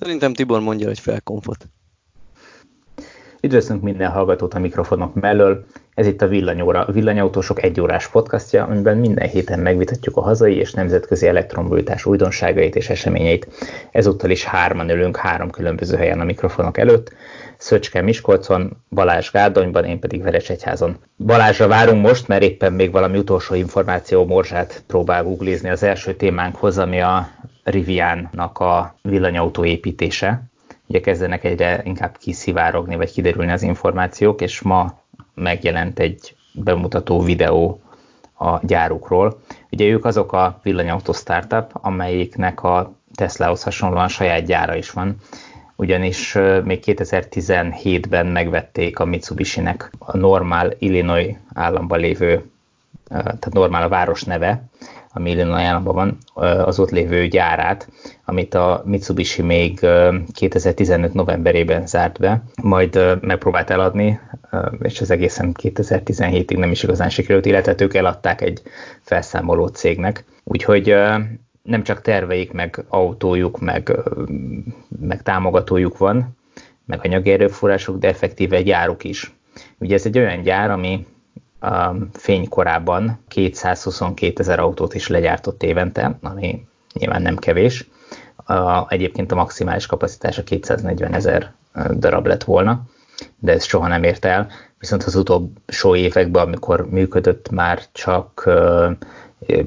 Szerintem Tibor mondja egy felkonfot. Üdvözlünk minden hallgatót a mikrofonok mellől. Ez itt a Villanyóra, Villanyautósok egyórás podcastja, amiben minden héten megvitatjuk a hazai és nemzetközi elektromobilitás újdonságait és eseményeit. Ezúttal is hárman ülünk három különböző helyen a mikrofonok előtt. Szöcske Miskolcon, Balázs Gárdonyban, én pedig Veresegyházon. Balázsra várunk most, mert éppen még valami utolsó információ morzsát próbál googlizni az első témánkhoz, ami a Riviannak a villanyautó építése. Ugye kezdenek egyre inkább kiszivárogni, vagy kiderülni az információk, és ma megjelent egy bemutató videó a gyárukról. Ugye ők azok a villanyautó startup, amelyiknek a Teslahoz hasonlóan saját gyára is van, ugyanis még 2017-ben megvették a Mitsubishi-nek a normál Illinois államban lévő, tehát normál a város neve, ami Illinois államban van, az ott lévő gyárát, amit a Mitsubishi még 2015 novemberében zárt be, majd megpróbált eladni, és ez egészen 2017-ig nem is igazán sikerült, illetve ők eladták egy felszámoló cégnek. Úgyhogy nem csak terveik, meg autójuk, meg, meg támogatójuk van, meg anyagi erőforrásuk, de effektíve gyáruk is. Ugye ez egy olyan gyár, ami a fénykorában 222 ezer autót is legyártott évente, ami nyilván nem kevés. A, egyébként a maximális kapacitása 240 ezer darab lett volna, de ez soha nem ért el. Viszont az utolsó években, amikor működött, már csak uh,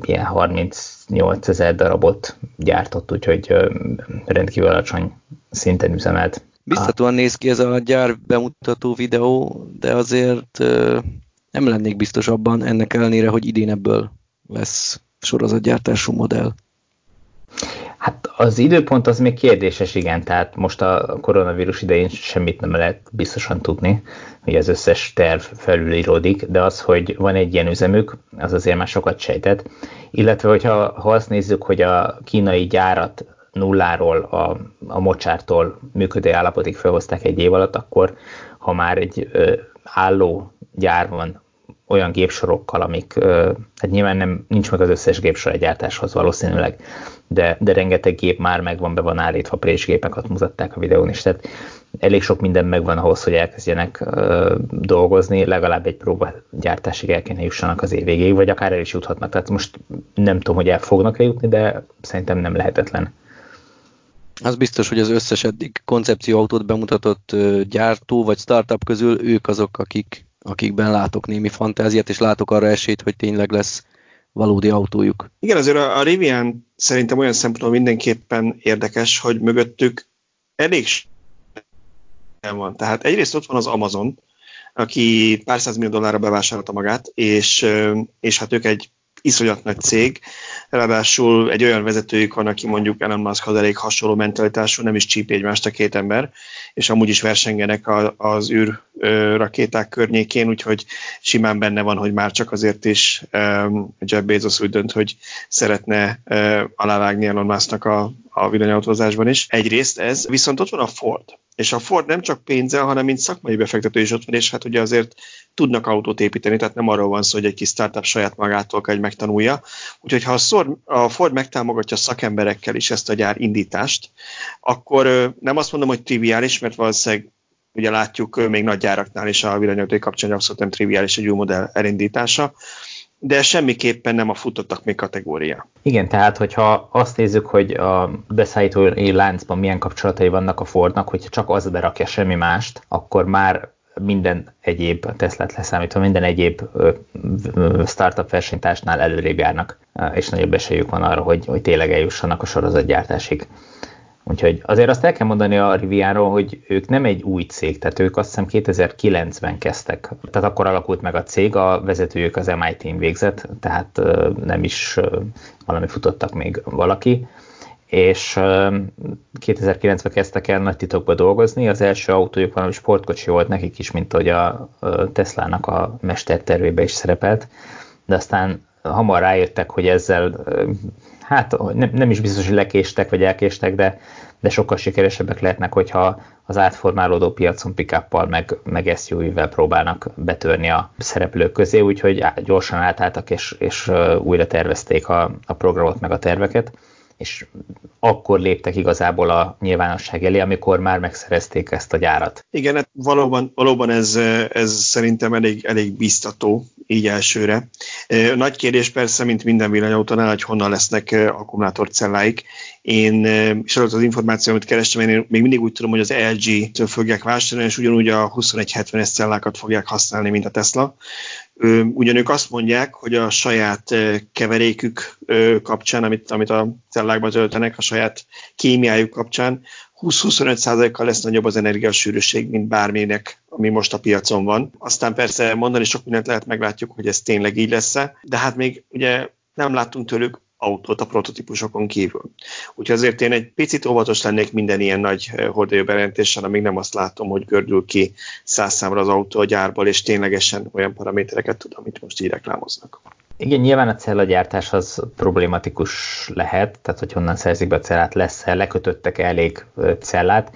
ilyen 38 ezer darabot gyártott, úgyhogy uh, rendkívül alacsony szinten üzemelt. Biztatóan néz ki ez a gyár bemutató videó, de azért uh, nem lennék biztos abban, ennek ellenére, hogy idén ebből lesz sorozatgyártású modell. Hát az időpont az még kérdéses, igen, tehát most a koronavírus idején semmit nem lehet biztosan tudni, hogy az összes terv felülíródik, de az, hogy van egy ilyen üzemük, az azért már sokat sejtett. Illetve, hogyha ha azt nézzük, hogy a kínai gyárat nulláról, a, a mocsártól működő állapotig felhozták egy év alatt, akkor ha már egy ö, álló gyár van olyan gépsorokkal, amik, hát nyilván nem, nincs meg az összes gépsor egyártáshoz valószínűleg, de, de rengeteg gép már megvan, be van állítva, présgépeket mutatták a videón is, tehát elég sok minden megvan ahhoz, hogy elkezdjenek dolgozni, legalább egy próbagyártásig el kéne jussanak az év végéig, vagy akár el is juthatnak. Tehát most nem tudom, hogy el fognak -e jutni, de szerintem nem lehetetlen. Az biztos, hogy az összes eddig koncepcióautót bemutatott gyártó vagy startup közül ők azok, akik akikben látok némi fantáziát, és látok arra esélyt, hogy tényleg lesz valódi autójuk. Igen, azért a, Rivian szerintem olyan szempontból mindenképpen érdekes, hogy mögöttük elég van. Tehát egyrészt ott van az Amazon, aki pár millió dollárra bevásárolta magát, és, és hát ők egy iszonyat nagy cég, ráadásul egy olyan vezetőjük van, aki mondjuk Elon Musk elég hasonló mentalitású, nem is csíp egymást a két ember, és amúgy is versengenek az űr rakéták környékén, úgyhogy simán benne van, hogy már csak azért is Jeff Bezos úgy dönt, hogy szeretne alávágni Elon Musknak a, a villanyautózásban is. Egyrészt ez, viszont ott van a Ford. És a Ford nem csak pénze, hanem mint szakmai befektető is ott van, és hát ugye azért tudnak autót építeni, tehát nem arról van szó, hogy egy kis startup saját magától kell, hogy megtanulja. Úgyhogy ha a Ford megtámogatja szakemberekkel is ezt a gyár indítást, akkor nem azt mondom, hogy triviális, mert valószínűleg ugye látjuk még nagy gyáraknál is a villanyautói kapcsolatban abszolút nem triviális egy új modell elindítása, de semmiképpen nem a futottak még kategória. Igen, tehát hogyha azt nézzük, hogy a beszállítói láncban milyen kapcsolatai vannak a Fordnak, hogyha csak az berakja semmi mást, akkor már minden egyéb, Teslát leszámítva, minden egyéb startup versenytársnál előrébb járnak, és nagyobb esélyük van arra, hogy, hogy tényleg eljussanak a sorozatgyártásig. Úgyhogy azért azt el kell mondani a Riviáról, hogy ők nem egy új cég, tehát ők azt hiszem 2009-ben kezdtek. Tehát akkor alakult meg a cég, a vezetőjük az MIT-n végzett, tehát nem is valami futottak még valaki. És 2009-ben kezdtek el nagy titokba dolgozni, az első autójuk valami sportkocsi volt nekik is, mint hogy a Teslának a mestertervébe is szerepelt, de aztán hamar rájöttek, hogy ezzel hát nem, nem is biztos, hogy lekéstek, vagy elkéstek, de, de sokkal sikeresebbek lehetnek, hogyha az átformálódó piacon pick meg, meg SUV-vel próbálnak betörni a szereplők közé, úgyhogy gyorsan átálltak, és, és újra tervezték a, a programot, meg a terveket és akkor léptek igazából a nyilvánosság elé, amikor már megszerezték ezt a gyárat. Igen, hát valóban, valóban ez, ez szerintem elég, elég biztató így elsőre. Nagy kérdés persze, mint minden villanyautónál, hogy honnan lesznek akkumulátorcelláik. Én, és az az információ, amit kerestem, én még mindig úgy tudom, hogy az LG-től fogják vásárolni, és ugyanúgy a 2170-es cellákat fogják használni, mint a Tesla. Ugyan ők azt mondják, hogy a saját keverékük kapcsán, amit, amit a cellákba töltenek, a saját kémiájuk kapcsán 20-25%-kal lesz nagyobb az energiasűrűség, mint bárminek, ami most a piacon van. Aztán persze mondani sok mindent lehet, meglátjuk, hogy ez tényleg így lesz-e, de hát még ugye nem láttunk tőlük autót a prototípusokon kívül. Úgyhogy azért én egy picit óvatos lennék minden ilyen nagy eh, hordajú bejelentéssel, amíg nem azt látom, hogy gördül ki száz az autó a gyárból, és ténylegesen olyan paramétereket tud, amit most így reklámoznak. Igen, nyilván a cellagyártás az problématikus lehet, tehát hogy honnan szerzik be a cellát, lesz-e, lekötöttek elég cellát,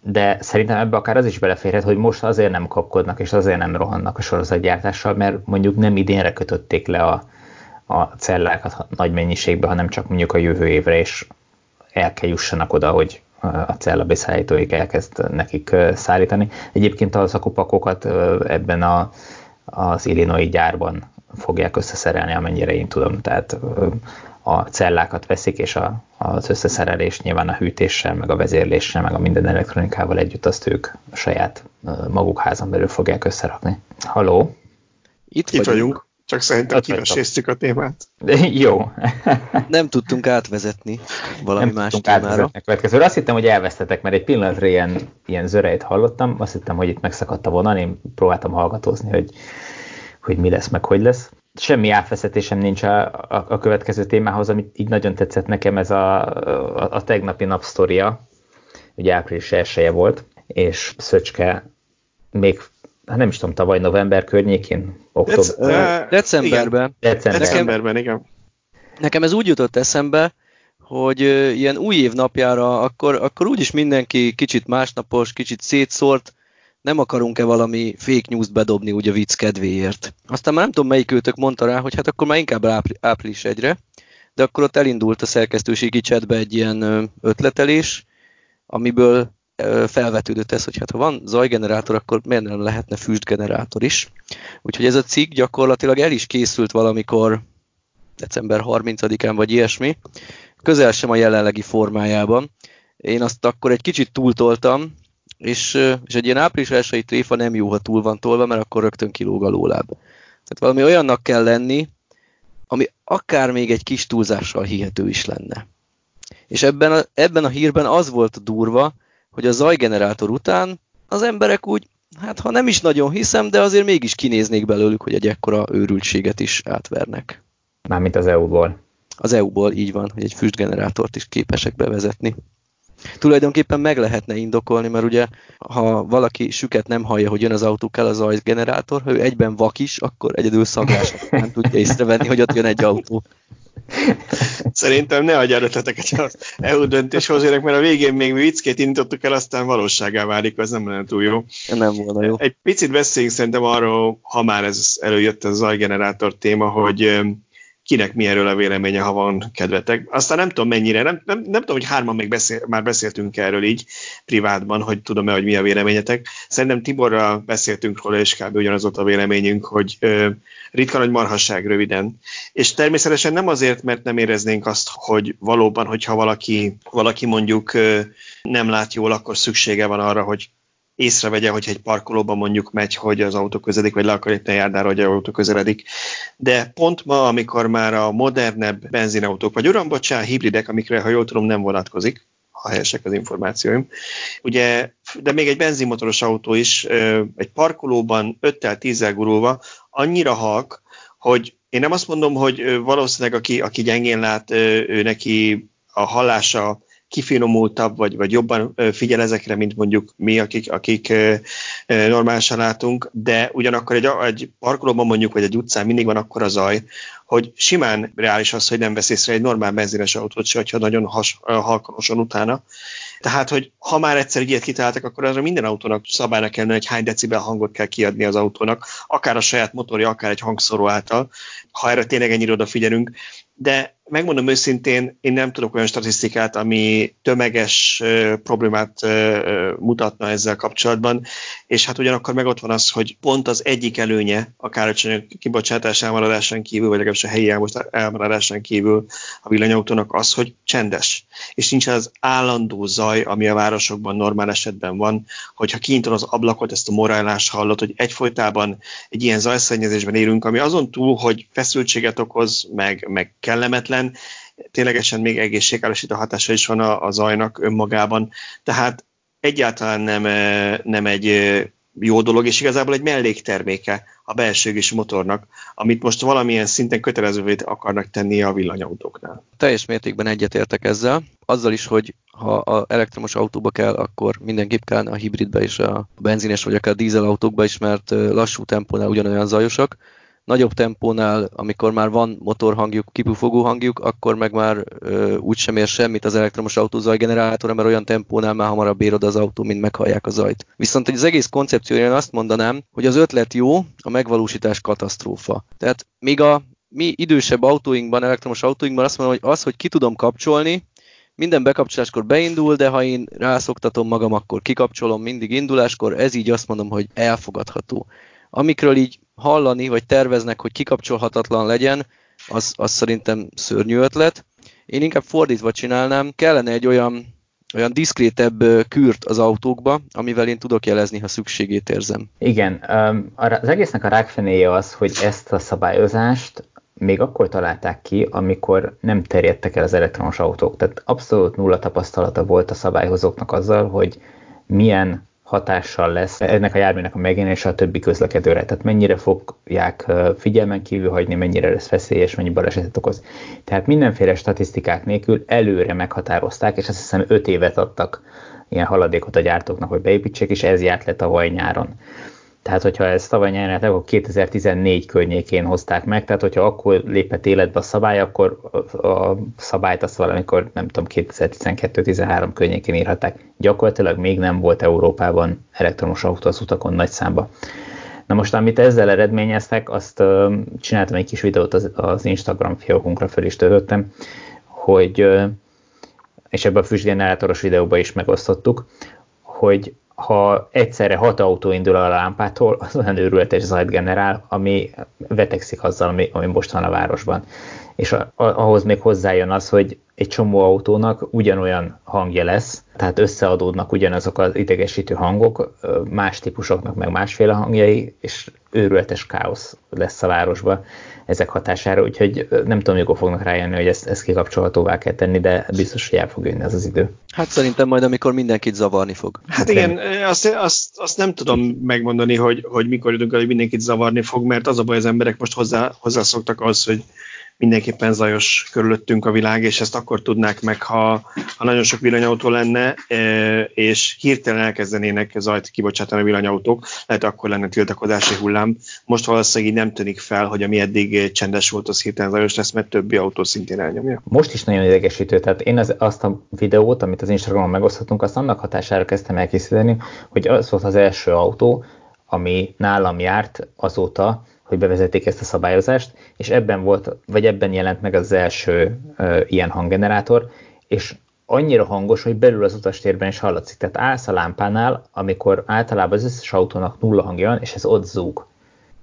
de szerintem ebbe akár az is beleférhet, hogy most azért nem kapkodnak, és azért nem rohannak a sorozatgyártással, mert mondjuk nem idénre kötötték le a, a cellákat nagy mennyiségbe, hanem csak mondjuk a jövő évre, és el kell jussanak oda, hogy a cellabeszállítóik elkezd nekik szállítani. Egyébként az akupakokat ebben a, az Illinois gyárban fogják összeszerelni, amennyire én tudom. Tehát a cellákat veszik, és a, az összeszerelés nyilván a hűtéssel, meg a vezérléssel, meg a minden elektronikával együtt azt ők a saját maguk házon belül fogják összerakni. Haló? Itt, Itt vagyunk. vagyunk. Csak szerintem kiveséztük a témát. Jó. nem tudtunk átvezetni valami nem más témára. Következőre azt hittem, hogy elvesztetek, mert egy pillanatra ilyen, ilyen zörejt hallottam, azt hittem, hogy itt megszakadt a vonal, én próbáltam hallgatózni, hogy, hogy mi lesz, meg hogy lesz. Semmi átvezetésem nincs a, a, a következő témához, amit így nagyon tetszett nekem, ez a, a, a tegnapi napsztoria, ugye április 1 volt, és Szöcske még hát nem is tudom, tavaly november környékén, október. Dec- uh, decemberben. December. Decemberben, igen. Nekem ez úgy jutott eszembe, hogy ilyen új év napjára akkor, akkor úgyis mindenki kicsit másnapos, kicsit szétszórt, nem akarunk-e valami fake news bedobni úgy a vicc kedvéért. Aztán már nem tudom melyik őtök mondta rá, hogy hát akkor már inkább ápri- április egyre, de akkor ott elindult a szerkesztőségi chatbe egy ilyen ötletelés, amiből felvetődött ez, hogy hát ha van zajgenerátor, akkor miért nem lehetne füstgenerátor is. Úgyhogy ez a cikk gyakorlatilag el is készült valamikor december 30-án vagy ilyesmi, közel sem a jelenlegi formájában. Én azt akkor egy kicsit túltoltam, és, és egy ilyen április elsői tréfa nem jó, ha túl van tolva, mert akkor rögtön kilóg a lóláb. Tehát valami olyannak kell lenni, ami akár még egy kis túlzással hihető is lenne. És ebben a, ebben a hírben az volt a durva, hogy a zajgenerátor után az emberek úgy, hát ha nem is nagyon hiszem, de azért mégis kinéznék belőlük, hogy egy ekkora őrültséget is átvernek. Mármint az EU-ból. Az EU-ból így van, hogy egy füstgenerátort is képesek bevezetni. Tulajdonképpen meg lehetne indokolni, mert ugye ha valaki süket nem hallja, hogy jön az autó, kell az zajgenerátor, ha ő egyben vak is, akkor egyedül szaglás nem tudja észrevenni, hogy ott jön egy autó. Szerintem ne adjál ötleteket az EU döntéshozónak, mert a végén még mi viccét indítottuk el, aztán valóságá válik, az nem lenne túl jó. Nem volna jó. Egy picit beszéljünk szerintem arról, ha már ez előjött a zajgenerátor téma, hogy kinek mi erről a véleménye, ha van kedvetek. Aztán nem tudom mennyire, nem, nem, nem tudom, hogy hárman még beszél, már beszéltünk erről így privátban, hogy tudom-e, hogy mi a véleményetek. Szerintem Tiborral beszéltünk róla, és kb. ugyanaz ott a véleményünk, hogy ö, ritka nagy marhasság röviden. És természetesen nem azért, mert nem éreznénk azt, hogy valóban, hogyha valaki, valaki mondjuk ö, nem lát jól, akkor szüksége van arra, hogy észrevegye, hogy egy parkolóban mondjuk megy, hogy az autó közeledik, vagy le akar lépni a járdára, hogy az autó közeledik. De pont ma, amikor már a modernebb benzinautók, vagy uram, bocsánat, hibridek, amikre, ha jól tudom, nem vonatkozik, ha helyesek az információim. Ugye, de még egy benzinmotoros autó is egy parkolóban 5-10-el gurulva annyira halk, hogy én nem azt mondom, hogy valószínűleg aki, aki gyengén lát, ő neki a hallása kifinomultabb, vagy, vagy jobban figyel ezekre, mint mondjuk mi, akik, akik normálisan látunk, de ugyanakkor egy, egy parkolóban mondjuk, vagy egy utcán mindig van akkor a zaj, hogy simán reális az, hogy nem vesz észre egy normál benzines autót se, hogyha nagyon has, halkanosan utána. Tehát, hogy ha már egyszer ilyet kitaláltak, akkor arra minden autónak szabálynak kellene, hogy hány decibel hangot kell kiadni az autónak, akár a saját motorja, akár egy hangszóró által, ha erre tényleg ennyire odafigyelünk. De megmondom őszintén, én nem tudok olyan statisztikát, ami tömeges problémát mutatna ezzel kapcsolatban, és hát ugyanakkor meg ott van az, hogy pont az egyik előnye a károsanyag kibocsátás elmaradásán kívül, vagy legalábbis a helyi elmaradásán kívül a villanyautónak az, hogy csendes, és nincs az állandó zaj, ami a városokban normál esetben van, hogyha kinyitod az ablakot, ezt a morálást hallod, hogy egyfolytában egy ilyen zajszennyezésben élünk, ami azon túl, hogy feszültséget okoz, meg, meg kellemetlen, ténylegesen még egészségkárosító hatása is van a, a zajnak önmagában. Tehát egyáltalán nem, nem egy jó dolog, és igazából egy mellékterméke a belső motornak, amit most valamilyen szinten kötelezővé akarnak tenni a villanyautóknál. Teljes mértékben egyetértek ezzel. Azzal is, hogy ha a elektromos autóba kell, akkor mindenképp kell a hibridbe és a benzines vagy akár a dízelautókba is, mert lassú tempónál ugyanolyan zajosak nagyobb tempónál, amikor már van motorhangjuk, kipufogó hangjuk, akkor meg már ö, úgy sem ér semmit az elektromos autó zajgenerátora, mert olyan tempónál már hamarabb érod az autó, mint meghallják a zajt. Viszont az egész koncepcióján azt mondanám, hogy az ötlet jó, a megvalósítás katasztrófa. Tehát még a mi idősebb autóinkban, elektromos autóinkban azt mondom, hogy az, hogy ki tudom kapcsolni, minden bekapcsoláskor beindul, de ha én rászoktatom magam, akkor kikapcsolom mindig induláskor, ez így azt mondom, hogy elfogadható. Amikről így hallani, vagy terveznek, hogy kikapcsolhatatlan legyen, az, az szerintem szörnyű ötlet. Én inkább fordítva csinálnám, kellene egy olyan, olyan diszkrétebb kürt az autókba, amivel én tudok jelezni, ha szükségét érzem. Igen, az egésznek a rákfenéje az, hogy ezt a szabályozást még akkor találták ki, amikor nem terjedtek el az elektromos autók. Tehát abszolút nulla tapasztalata volt a szabályhozóknak azzal, hogy milyen hatással lesz ennek a járműnek a megjelenése a többi közlekedőre. Tehát mennyire fogják figyelmen kívül hagyni, mennyire lesz veszélyes, mennyi balesetet okoz. Tehát mindenféle statisztikák nélkül előre meghatározták, és azt hiszem 5 évet adtak ilyen haladékot a gyártóknak, hogy beépítsék, és ez járt le tavaly nyáron. Tehát, hogyha ez tavaly nyáron, akkor 2014 környékén hozták meg, tehát hogyha akkor lépett életbe a szabály, akkor a szabályt azt valamikor, nem tudom, 2012-13 környékén írhatták. Gyakorlatilag még nem volt Európában elektromos autó az utakon nagy számba. Na most, amit ezzel eredményeztek, azt csináltam egy kis videót az, Instagram fiókunkra fel is töltöttem, hogy, és ebben a füstgenerátoros videóban is megosztottuk, hogy ha egyszerre hat autó indul a lámpától, az olyan őrületes zajt generál, ami vetekszik azzal, ami, ami most van a városban. És a, a, ahhoz még hozzájön az, hogy egy csomó autónak ugyanolyan hangja lesz, tehát összeadódnak ugyanazok az idegesítő hangok, más típusoknak meg másféle hangjai, és őrületes káosz lesz a városban ezek hatására, úgyhogy nem tudom, mikor fognak rájönni, hogy ezt, ezt kikapcsolhatóvá kell tenni, de biztos, hogy el fog jönni ez az idő. Hát szerintem majd, amikor mindenkit zavarni fog. Hát igen, azt, azt, azt nem tudom megmondani, hogy, hogy mikor jutunk el, hogy mindenkit zavarni fog, mert az a baj, az emberek most hozzá, hozzászoktak az, hogy mindenképpen zajos körülöttünk a világ, és ezt akkor tudnák meg, ha, ha nagyon sok villanyautó lenne, e, és hirtelen elkezdenének zajt kibocsátani a villanyautók, lehet akkor lenne tiltakozási hullám. Most valószínűleg így nem tűnik fel, hogy ami eddig csendes volt, az hirtelen zajos lesz, mert többi autó szintén elnyomja. Most is nagyon idegesítő, tehát én az, azt a videót, amit az Instagramon megoszthatunk, azt annak hatására kezdtem elkészíteni, hogy az volt az első autó, ami nálam járt azóta, hogy bevezették ezt a szabályozást, és ebben volt, vagy ebben jelent meg az első ö, ilyen hanggenerátor, és annyira hangos, hogy belül az utastérben is hallatszik. Tehát állsz a lámpánál, amikor általában az összes autónak nulla hangja van, és ez ott zúg.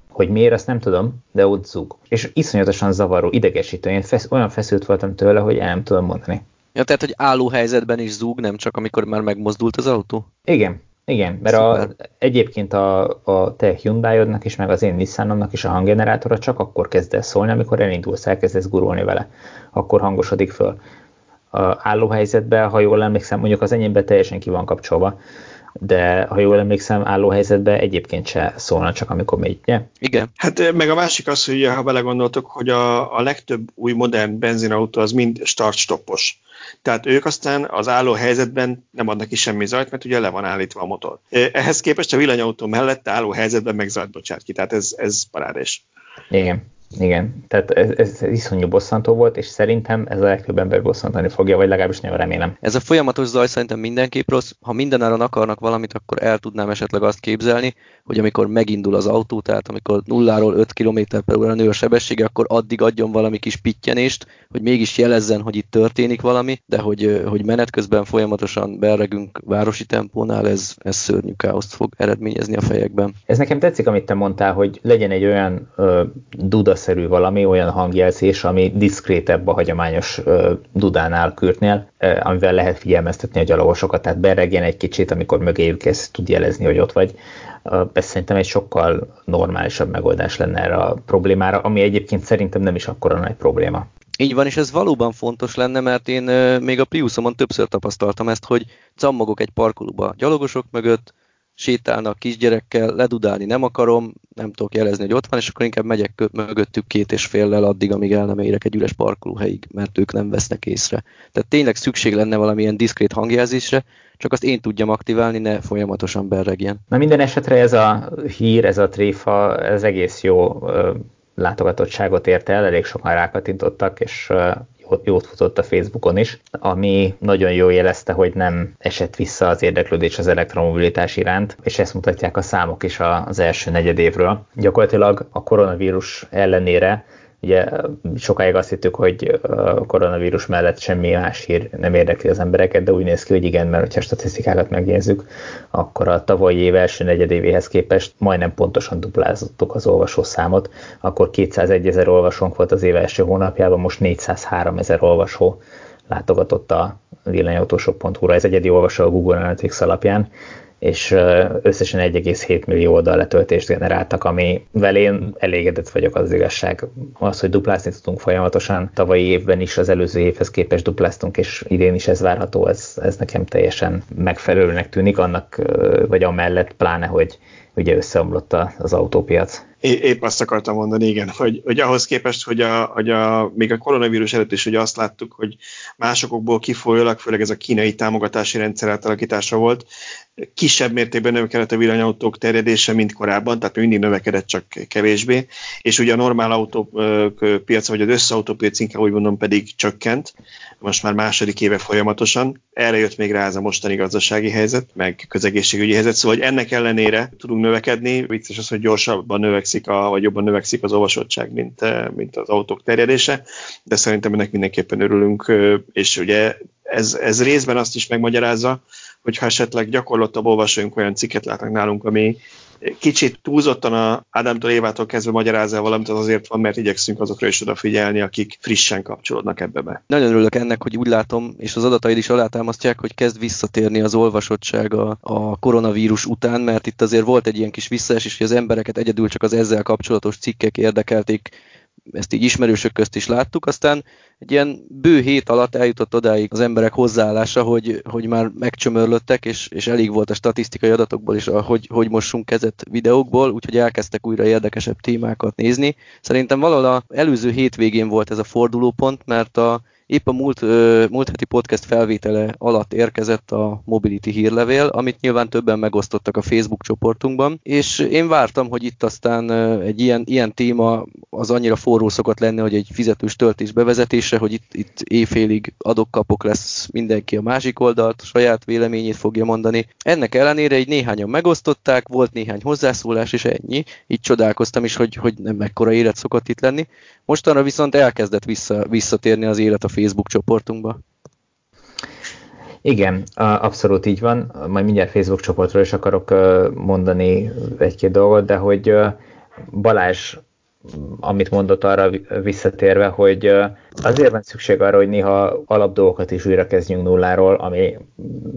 Hogy miért, azt nem tudom, de ott zúg. És iszonyatosan zavaró, idegesítő. Én fesz, olyan feszült voltam tőle, hogy el nem tudom mondani. Ja, tehát, hogy álló helyzetben is zúg, nem csak amikor már megmozdult az autó? Igen, igen, mert a, egyébként a, a te hyundai is, meg az én Nissanomnak is a hanggenerátora csak akkor kezd el szólni, amikor elindulsz, elkezdesz gurulni vele. Akkor hangosodik föl. A állóhelyzetben, ha jól emlékszem, mondjuk az enyémben teljesen ki van kapcsolva, de ha jól emlékszem, állóhelyzetben egyébként se szólna, csak amikor megy, ugye? Igen. Hát meg a másik az, hogy ha belegondoltok, hogy a, a legtöbb új modern benzinautó az mind start-stoppos. Tehát ők aztán az álló helyzetben nem adnak ki semmi zajt, mert ugye le van állítva a motor. Ehhez képest a villanyautó mellett álló helyzetben meg zajt bocsát ki, tehát ez, ez parádés. Igen. Igen, tehát ez, ez iszonyú bosszantó volt, és szerintem ez a legtöbb ember bosszantani fogja, vagy legalábbis nagyon remélem. Ez a folyamatos zaj szerintem mindenképp rossz. Ha mindenáron akarnak valamit, akkor el tudnám esetleg azt képzelni, hogy amikor megindul az autó, tehát amikor nulláról 5 km per óra nő a sebessége, akkor addig adjon valami kis pittyenést, hogy mégis jelezzen, hogy itt történik valami, de hogy, hogy menet közben folyamatosan berregünk városi tempónál, ez, ez szörnyű káoszt fog eredményezni a fejekben. Ez nekem tetszik, amit te mondtál, hogy legyen egy olyan ö, dudaszerű valami, olyan hangjelzés, ami diszkrétebb a hagyományos dudánál, kürtnél, amivel lehet figyelmeztetni a gyalogosokat, tehát berregjen egy kicsit, amikor mögéjük ez tud jelezni, hogy ott vagy ez szerintem egy sokkal normálisabb megoldás lenne erre a problémára, ami egyébként szerintem nem is akkora nagy probléma. Így van, és ez valóban fontos lenne, mert én még a Priusomon többször tapasztaltam ezt, hogy cammogok egy parkolóba gyalogosok mögött, sétálnak kisgyerekkel, ledudálni nem akarom, nem tudok jelezni, hogy ott van, és akkor inkább megyek mögöttük két és féllel addig, amíg el nem érek egy üres parkolóhelyig, mert ők nem vesznek észre. Tehát tényleg szükség lenne valamilyen diszkrét hangjelzésre, csak azt én tudjam aktiválni, ne folyamatosan berregjen. Na minden esetre ez a hír, ez a tréfa, ez egész jó látogatottságot ért el, elég sokan rákatintottak, és jót futott a Facebookon is, ami nagyon jól jelezte, hogy nem esett vissza az érdeklődés az elektromobilitás iránt, és ezt mutatják a számok is az első negyedévről. Gyakorlatilag a koronavírus ellenére Ugye sokáig azt hittük, hogy a koronavírus mellett semmi más hír nem érdekli az embereket, de úgy néz ki, hogy igen, mert ha statisztikákat megnézzük, akkor a tavalyi év első negyedévéhez képest majdnem pontosan duplázottuk az olvasószámot, akkor 201 ezer olvasónk volt az év első hónapjában, most 403 ezer olvasó látogatott a villanyautósok.hu-ra, ez egyedi olvasó a Google Analytics alapján, és összesen 1,7 millió oldal letöltést generáltak, amivel én elégedett vagyok az igazság. Az, hogy duplázni tudunk folyamatosan, tavalyi évben is az előző évhez képest dupláztunk, és idén is ez várható, ez, ez nekem teljesen megfelelőnek tűnik, annak vagy amellett, pláne, hogy ugye összeomlott az autópiac. Épp azt akartam mondani, igen, hogy, hogy ahhoz képest, hogy, a, hogy a, még a koronavírus előtt is ugye azt láttuk, hogy másokból kifolyólag, főleg ez a kínai támogatási rendszer átalakítása volt, kisebb mértékben növekedett a villanyautók terjedése, mint korábban, tehát mindig növekedett, csak kevésbé, és ugye a normál autópiac, vagy az összeautópiac inkább úgy mondom pedig csökkent, most már második éve folyamatosan. Erre jött még rá ez a mostani gazdasági helyzet, meg közegészségügyi helyzet, szóval hogy ennek ellenére tudunk növekedni, vicces az, hogy gyorsabban növekszik, a, vagy jobban növekszik az olvasottság, mint, mint az autók terjedése, de szerintem ennek mindenképpen örülünk, és ugye ez, ez részben azt is megmagyarázza, hogyha esetleg gyakorlottabb olvasóink olyan cikket látnak nálunk, ami kicsit túlzottan a Ádámtól Évától kezdve magyarázza valamit, az azért van, mert igyekszünk azokra is odafigyelni, akik frissen kapcsolódnak ebbe be. Nagyon örülök ennek, hogy úgy látom, és az adataid is alátámasztják, hogy kezd visszatérni az olvasottság a, a koronavírus után, mert itt azért volt egy ilyen kis visszaesés, hogy az embereket egyedül csak az ezzel kapcsolatos cikkek érdekelték, ezt így ismerősök közt is láttuk, aztán egy ilyen bő hét alatt eljutott odáig az emberek hozzáállása, hogy, hogy már megcsömörlöttek, és, és elég volt a statisztikai adatokból is, a, hogy, hogy mossunk kezet videókból, úgyhogy elkezdtek újra érdekesebb témákat nézni. Szerintem valahol a előző hétvégén volt ez a fordulópont, mert a, Épp a múlt, múlt heti podcast felvétele alatt érkezett a Mobility hírlevél, amit nyilván többen megosztottak a Facebook csoportunkban, és én vártam, hogy itt aztán egy ilyen, ilyen téma az annyira forró szokott lenni, hogy egy fizetős töltés bevezetése, hogy itt, itt éjfélig adok-kapok lesz mindenki a másik oldalt, saját véleményét fogja mondani. Ennek ellenére egy néhányan megosztották, volt néhány hozzászólás, és ennyi. Így csodálkoztam is, hogy, hogy nem mekkora élet szokott itt lenni. Mostanra viszont elkezdett vissza, visszatérni az élet a Facebook csoportunkba. Igen, abszolút így van. Majd mindjárt Facebook csoportról is akarok mondani egy-két dolgot, de hogy Balázs, amit mondott arra visszatérve, hogy azért van szükség arra, hogy néha alapdolgokat is újra kezdjünk nulláról, ami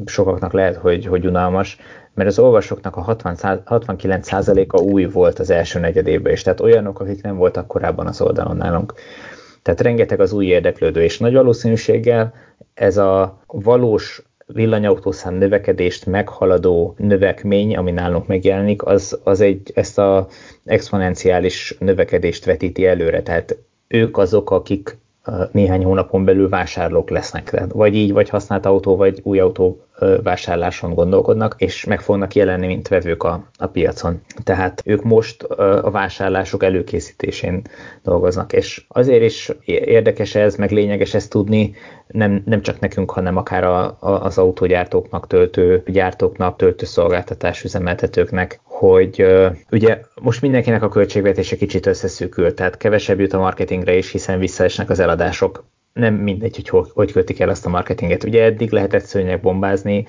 sokaknak lehet, hogy, hogy unalmas, mert az olvasóknak a 60, 69%-a új volt az első negyedében is, tehát olyanok, akik nem voltak korábban az oldalon nálunk. Tehát rengeteg az új érdeklődő, és nagy valószínűséggel ez a valós villanyautószám növekedést meghaladó növekmény, ami nálunk megjelenik, az, az egy, ezt a exponenciális növekedést vetíti előre. Tehát ők azok, akik néhány hónapon belül vásárlók lesznek. Vagy így, vagy használt autó, vagy új autó vásárláson gondolkodnak, és meg fognak jelenni, mint vevők a, a piacon. Tehát ők most a vásárlások előkészítésén dolgoznak, és azért is érdekes ez, meg lényeges ezt tudni, nem, nem csak nekünk, hanem akár a, a, az autógyártóknak, töltő gyártóknak, töltőszolgáltatás üzemeltetőknek, hogy ugye most mindenkinek a költségvetése kicsit összeszűkült, tehát kevesebb jut a marketingre is, hiszen visszaesnek az eladások nem mindegy, hogy hogy, hogy kötik el azt a marketinget. Ugye eddig lehetett szőnyeg bombázni,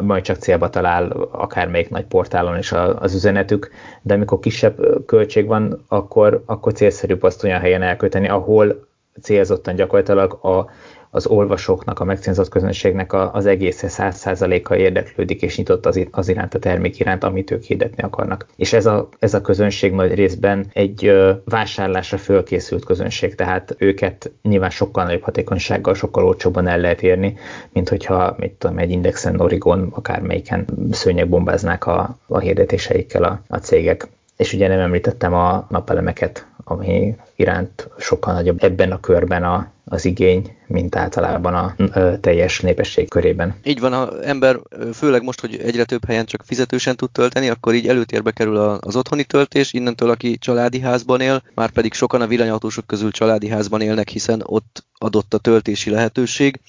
majd csak célba talál akármelyik nagy portálon is az üzenetük, de amikor kisebb költség van, akkor, akkor célszerűbb azt olyan helyen elköteni, ahol célzottan gyakorlatilag a, az olvasóknak, a megcélzott közönségnek az egész száz százaléka érdeklődik és nyitott az, az iránt a termék iránt, amit ők hirdetni akarnak. És ez a, ez a közönség nagy részben egy vásárlásra fölkészült közönség, tehát őket nyilván sokkal nagyobb hatékonysággal, sokkal olcsóbban el lehet érni, mint hogyha mit tudom, egy Indexen, Origon, akármelyiken szőnyegbombáznák a, a hirdetéseikkel a, a cégek. És ugye nem említettem a napelemeket, ami iránt sokkal nagyobb ebben a körben a, az igény, mint általában a teljes népesség körében. Így van, ha ember, főleg most, hogy egyre több helyen csak fizetősen tud tölteni, akkor így előtérbe kerül az otthoni töltés, innentől aki családi házban él, már pedig sokan a villanyautósok közül családi házban élnek, hiszen ott adott a töltési lehetőség,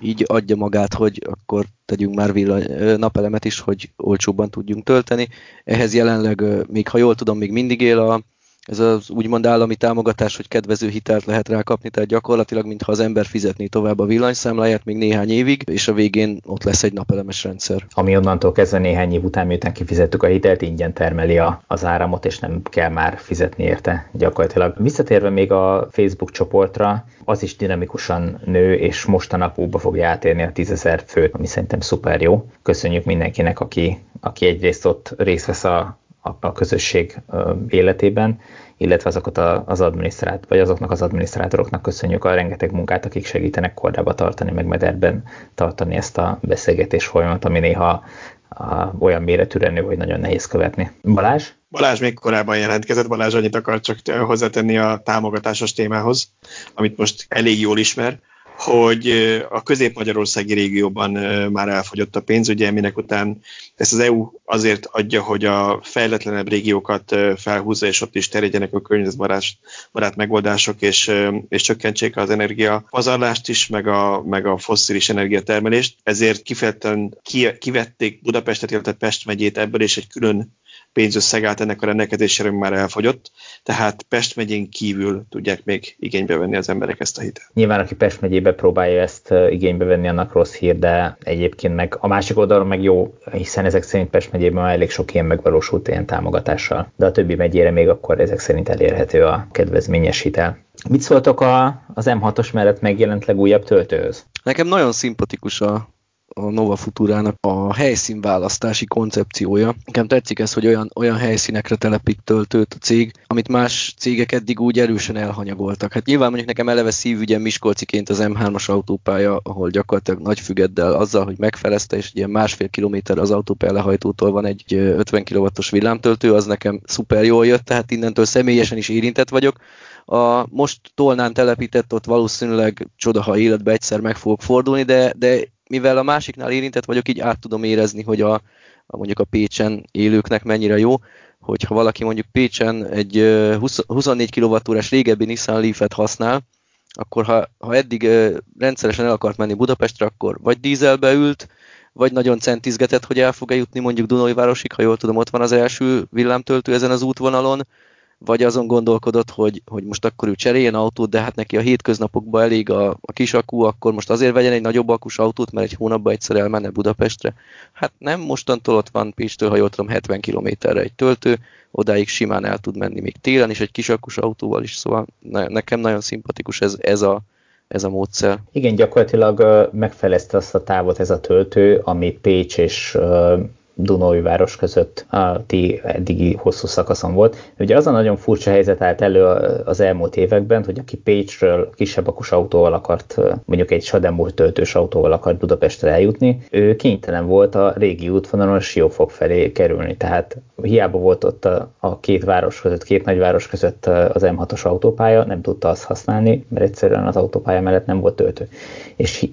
így adja magát, hogy akkor tegyünk már villany, napelemet is, hogy olcsóbban tudjunk tölteni. Ehhez jelenleg, még ha jól tudom, még mindig él a ez az úgymond állami támogatás, hogy kedvező hitelt lehet rá kapni, tehát gyakorlatilag, mintha az ember fizetné tovább a villanyszámláját még néhány évig, és a végén ott lesz egy napelemes rendszer. Ami onnantól kezdve néhány év után, miután kifizettük a hitelt, ingyen termeli a, az áramot, és nem kell már fizetni érte gyakorlatilag. Visszatérve még a Facebook csoportra, az is dinamikusan nő, és most a napokba fogja átérni a 10.000 főt, ami szerintem szuper jó. Köszönjük mindenkinek, aki, aki egyrészt ott részt vesz a a, a közösség életében, illetve azokat az adminisztrát, vagy azoknak az adminisztrátoroknak köszönjük a rengeteg munkát, akik segítenek kordába tartani, meg mederben tartani ezt a beszélgetés folyamat, ami néha a, olyan méretűre nő, hogy nagyon nehéz követni. Balázs? Balázs még korábban jelentkezett, Balázs annyit akar csak hozzátenni a támogatásos témához, amit most elég jól ismer, hogy a közép-magyarországi régióban már elfogyott a pénz, ugye minek után ezt az EU azért adja, hogy a fejletlenebb régiókat felhúzza, és ott is terjedjenek a környezetbarát megoldások, és, és csökkentsék az energia pazarlást is, meg a, meg a fosszilis energiatermelést. Ezért kifejezetten kivették Budapestet, illetve Pest megyét ebből, és egy külön pénzösszeg állt ennek a rendelkezésére, már elfogyott, tehát Pest megyén kívül tudják még igénybe venni az emberek ezt a hitelt. Nyilván, aki Pest megyébe próbálja ezt igénybe venni, annak rossz hír, de egyébként meg a másik oldalon meg jó, hiszen ezek szerint Pest megyében már elég sok ilyen megvalósult ilyen támogatással, de a többi megyére még akkor ezek szerint elérhető a kedvezményes hitel. Mit szóltok a, az M6-os mellett megjelent legújabb töltőhöz? Nekem nagyon szimpatikus a a Nova Futurának a helyszínválasztási koncepciója. Nekem tetszik ez, hogy olyan, olyan helyszínekre telepít töltőt a cég, amit más cégek eddig úgy erősen elhanyagoltak. Hát nyilván mondjuk nekem eleve szívügyem Miskolciként az M3-as autópálya, ahol gyakorlatilag nagy fügeddel azzal, hogy megfelezte, és ilyen másfél kilométer az autópálya lehajtótól van egy 50 kW-os villámtöltő, az nekem szuper jól jött, tehát innentől személyesen is érintett vagyok. A most Tolnán telepített, ott valószínűleg csoda, ha életbe egyszer meg fogok fordulni, de, de mivel a másiknál érintett vagyok, így át tudom érezni, hogy a, a mondjuk a Pécsen élőknek mennyire jó, hogyha valaki mondjuk Pécsen egy 20, 24 kWh-s régebbi Nissan Leaf-et használ, akkor ha, ha eddig rendszeresen el akart menni Budapestre, akkor vagy dízelbe ült, vagy nagyon centizgetett, hogy el fog-e jutni mondjuk Dunajvárosig, ha jól tudom, ott van az első villámtöltő ezen az útvonalon, vagy azon gondolkodott, hogy, hogy most akkor ő cseréljen autót, de hát neki a hétköznapokban elég a, a kis akku, akkor most azért vegyen egy nagyobb akus autót, mert egy hónapban egyszer elmenne Budapestre. Hát nem, mostantól ott van Pécstől, ha jól tudom, 70 kilométerre egy töltő, odáig simán el tud menni még télen is egy kis akus autóval is, szóval ne, nekem nagyon szimpatikus ez, ez a, ez a módszer. Igen, gyakorlatilag megfelezte azt a távot ez a töltő, ami Pécs és Dunói város között a ti eddigi hosszú szakaszon volt. Ugye az a nagyon furcsa helyzet állt elő az elmúlt években, hogy aki Pécsről kisebb akus autóval akart, mondjuk egy Sademur töltős autóval akart Budapestre eljutni, ő kénytelen volt a régi útvonalon Siófok felé kerülni. Tehát hiába volt ott a, a két város között, két nagyváros között az M6-os autópálya, nem tudta azt használni, mert egyszerűen az autópálya mellett nem volt töltő. És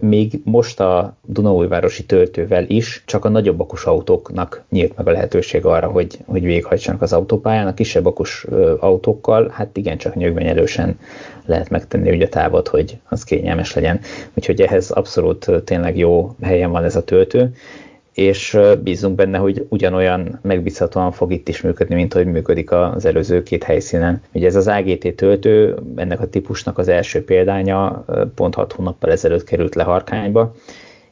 még most a Dunaújvárosi töltővel is csak a nagyobb akus autóknak nyílt meg a lehetőség arra, hogy, hogy végighajtsanak az autópályán. A kisebb akus autókkal, hát igen, csak nyögvenyelősen lehet megtenni ugye távot, hogy az kényelmes legyen. Úgyhogy ehhez abszolút tényleg jó helyen van ez a töltő és bízunk benne, hogy ugyanolyan megbízhatóan fog itt is működni, mint hogy működik az előző két helyszínen. Ugye ez az AGT töltő, ennek a típusnak az első példánya pont 6 hónappal ezelőtt került le Harkányba,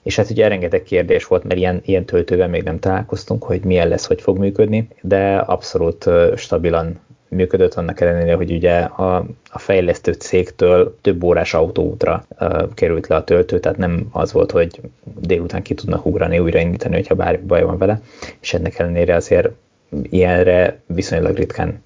és hát ugye rengeteg kérdés volt, mert ilyen, ilyen töltővel még nem találkoztunk, hogy milyen lesz, hogy fog működni, de abszolút stabilan működött, annak ellenére, hogy ugye a, a fejlesztő cégtől több órás autóútra uh, került le a töltő, tehát nem az volt, hogy délután ki tudnak ugrani, újraindítani, hogyha bármi baj van vele, és ennek ellenére azért ilyenre viszonylag ritkán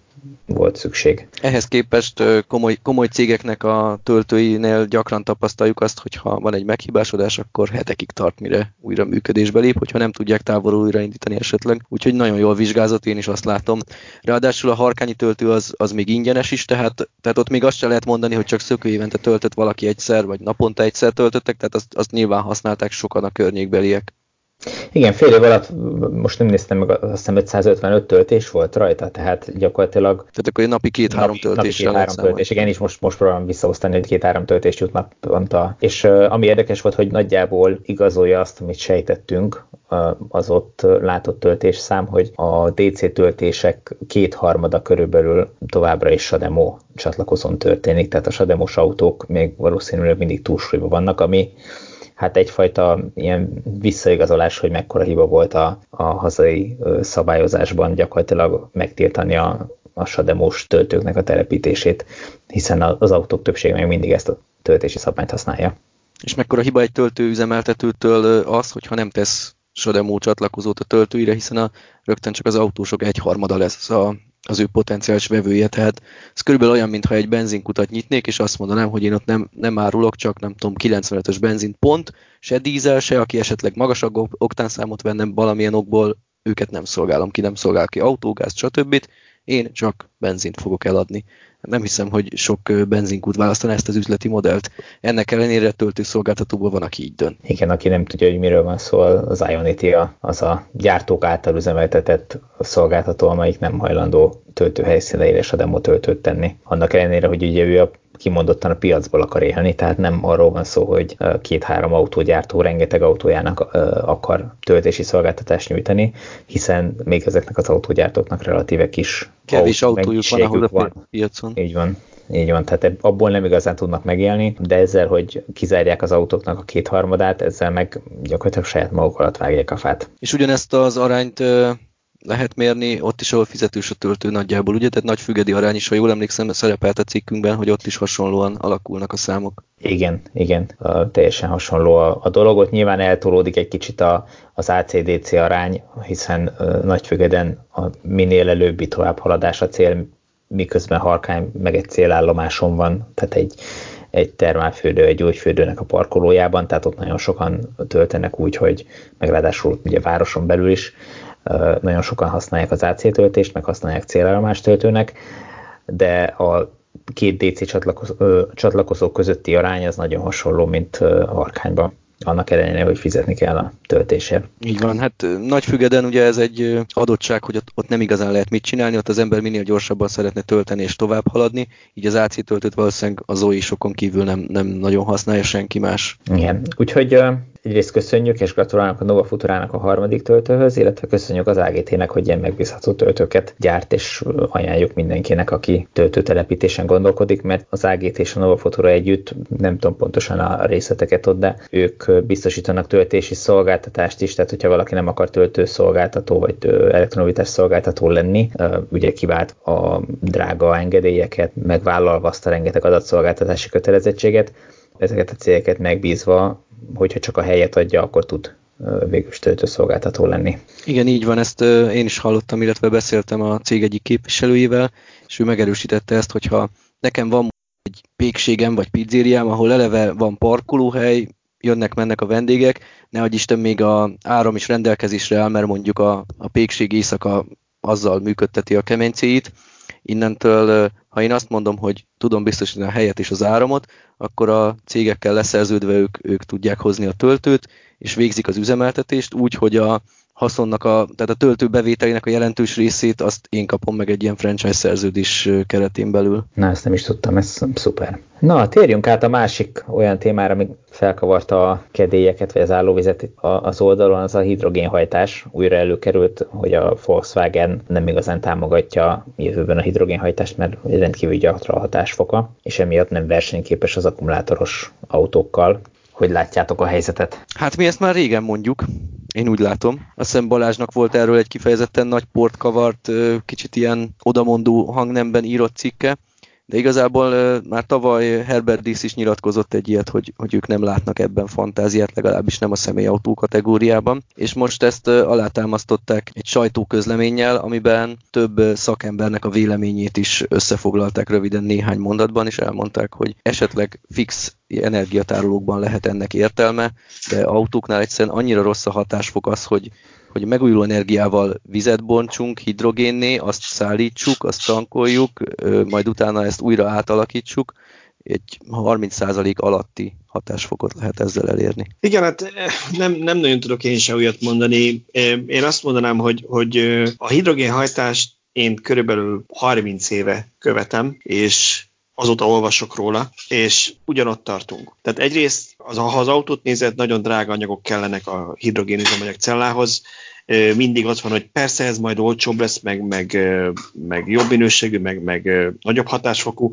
volt szükség. Ehhez képest komoly, komoly cégeknek a töltőinél gyakran tapasztaljuk azt, hogy ha van egy meghibásodás, akkor hetekig tart, mire újra működésbe lép, hogyha nem tudják távolról újraindítani esetleg. Úgyhogy nagyon jól vizsgázott, én is azt látom. Ráadásul a harkányi töltő az, az még ingyenes is, tehát, tehát ott még azt se lehet mondani, hogy csak szökő évente töltött valaki egyszer, vagy naponta egyszer töltöttek, tehát azt, azt nyilván használták sokan a környékbeliek. Igen, fél év alatt most nem néztem meg, azt hiszem 555 töltés volt rajta, tehát gyakorlatilag... Tehát akkor egy napi két-három töltés. Napi két-három töltés, igen, és most, most próbálom visszaosztani, hogy két-három töltést jut naponta. És uh, ami érdekes volt, hogy nagyjából igazolja azt, amit sejtettünk, az ott látott töltésszám, hogy a DC töltések kétharmada körülbelül továbbra is Sademo csatlakozón történik, tehát a Sademos autók még valószínűleg mindig túlsúlyban vannak, ami hát egyfajta ilyen visszaigazolás, hogy mekkora hiba volt a, a hazai szabályozásban gyakorlatilag megtiltani a, a sademos töltőknek a telepítését, hiszen az autók többsége még mindig ezt a töltési szabályt használja. És mekkora hiba egy töltő üzemeltetőtől az, hogyha nem tesz Sademo csatlakozót a töltőire, hiszen a, rögtön csak az autósok egyharmada lesz a, az ő potenciális vevője, tehát ez körülbelül olyan, mintha egy benzinkutat nyitnék, és azt mondanám, hogy én ott nem, nem árulok, csak nem tudom, 95-ös benzint pont, se dízel, se, aki esetleg magasabb oktánszámot vennem valamilyen okból, őket nem szolgálom ki, nem szolgál ki autógázt, stb. Én csak benzint fogok eladni nem hiszem, hogy sok benzinkút választaná ezt az üzleti modellt. Ennek ellenére töltőszolgáltatóban van, aki így dönt. Igen, aki nem tudja, hogy miről van szó, az Ionity az a gyártók által üzemeltetett szolgáltató, amelyik nem hajlandó töltőhelyszíneire és a demo töltőt tenni. Annak ellenére, hogy ugye ő a kimondottan a piacból akar élni, tehát nem arról van szó, hogy két-három autógyártó rengeteg autójának akar töltési szolgáltatást nyújtani, hiszen még ezeknek az autógyártóknak relatíve kis Kevés autójuk van ahhoz van. a piacon. Így van. Így van, tehát abból nem igazán tudnak megélni, de ezzel, hogy kizárják az autóknak a kétharmadát, ezzel meg gyakorlatilag saját maguk alatt vágják a fát. És ugyanezt az arányt lehet mérni, ott is, ahol fizetős a töltő nagyjából, ugye? Tehát nagy fügedi arány is, ha jól emlékszem, szerepelt a cikkünkben, hogy ott is hasonlóan alakulnak a számok. Igen, igen, teljesen hasonló a, a dolog. Ott nyilván eltolódik egy kicsit a, az ACDC arány, hiszen a Nagyfügeden a minél előbbi továbbhaladás a cél, miközben Harkány meg egy célállomáson van, tehát egy, egy termálfürdő, egy gyógyfürdőnek a parkolójában, tehát ott nagyon sokan töltenek úgy, hogy meg ráadásul ugye városon belül is, nagyon sokan használják az AC töltést, meg használják célállomás töltőnek, de a két DC csatlakozó, csatlakozó közötti arány az nagyon hasonló, mint Harkányban annak ellenére, hogy fizetni kell a töltésért. Így van, hát Nagyfügeden ugye ez egy adottság, hogy ott, ott nem igazán lehet mit csinálni, ott az ember minél gyorsabban szeretne tölteni és tovább haladni, így az AC töltőt valószínűleg az OI sokon kívül nem, nem nagyon használja senki más. Igen, úgyhogy egyrészt köszönjük és gratulálunk a Nova Futurának a harmadik töltőhöz, illetve köszönjük az AGT-nek, hogy ilyen megbízható töltőket gyárt, és ajánljuk mindenkinek, aki töltőtelepítésen gondolkodik, mert az AGT és a Nova Futura együtt, nem tudom pontosan a részleteket ott, de ők biztosítanak töltési szolgáltatást is, tehát hogyha valaki nem akar töltőszolgáltató vagy elektronovitás szolgáltató lenni, ugye kivált a drága engedélyeket, megvállalva azt a rengeteg adatszolgáltatási kötelezettséget, ezeket a cégeket megbízva hogyha csak a helyet adja, akkor tud végül töltőszolgáltató lenni. Igen, így van, ezt én is hallottam, illetve beszéltem a cég egyik képviselőjével, és ő megerősítette ezt, hogyha nekem van egy pékségem vagy pizzériám, ahol eleve van parkolóhely, jönnek-mennek a vendégek, nehogy Isten még a áram is rendelkezésre áll, mert mondjuk a, a pékség éjszaka azzal működteti a kemencéit. Innentől, ha én azt mondom, hogy tudom biztosítani a helyet és az áramot, akkor a cégekkel leszerződve ők, ők tudják hozni a töltőt, és végzik az üzemeltetést úgy, hogy a haszonnak, a, tehát a töltő bevételének a jelentős részét azt én kapom meg egy ilyen franchise szerződés keretén belül. Na, ezt nem is tudtam, ez szuper. Na, térjünk át a másik olyan témára, ami felkavarta a kedélyeket, vagy az állóvizet az oldalon, az a hidrogénhajtás. Újra előkerült, hogy a Volkswagen nem igazán támogatja jövőben a hidrogénhajtást, mert rendkívül gyakran a hatásfoka, és emiatt nem versenyképes az akkumulátoros autókkal. Hogy látjátok a helyzetet? Hát mi ezt már régen mondjuk, én úgy látom. Azt hiszem Balázsnak volt erről egy kifejezetten nagy port kavart, kicsit ilyen odamondó hangnemben írott cikke, de igazából már tavaly Herbert Dísz is nyilatkozott egy ilyet, hogy, hogy ők nem látnak ebben fantáziát, legalábbis nem a személyautó kategóriában, és most ezt alátámasztották egy sajtóközleménnyel, amiben több szakembernek a véleményét is összefoglalták röviden néhány mondatban, és elmondták, hogy esetleg fix energiatárolókban lehet ennek értelme, de autóknál egyszerűen annyira rossz a hatásfok az, hogy hogy megújuló energiával vizet bontsunk hidrogénné, azt szállítsuk, azt tankoljuk, majd utána ezt újra átalakítsuk, egy 30% alatti hatásfokot lehet ezzel elérni. Igen, hát nem, nem nagyon tudok én se olyat mondani. Én azt mondanám, hogy, hogy a hidrogénhajtást én körülbelül 30 éve követem, és azóta olvasok róla, és ugyanott tartunk. Tehát egyrészt, az, ha az autót nézed, nagyon drága anyagok kellenek a hidrogénüzemanyag cellához, mindig az van, hogy persze ez majd olcsóbb lesz, meg, meg, meg jobb minőségű, meg, meg nagyobb hatásfokú,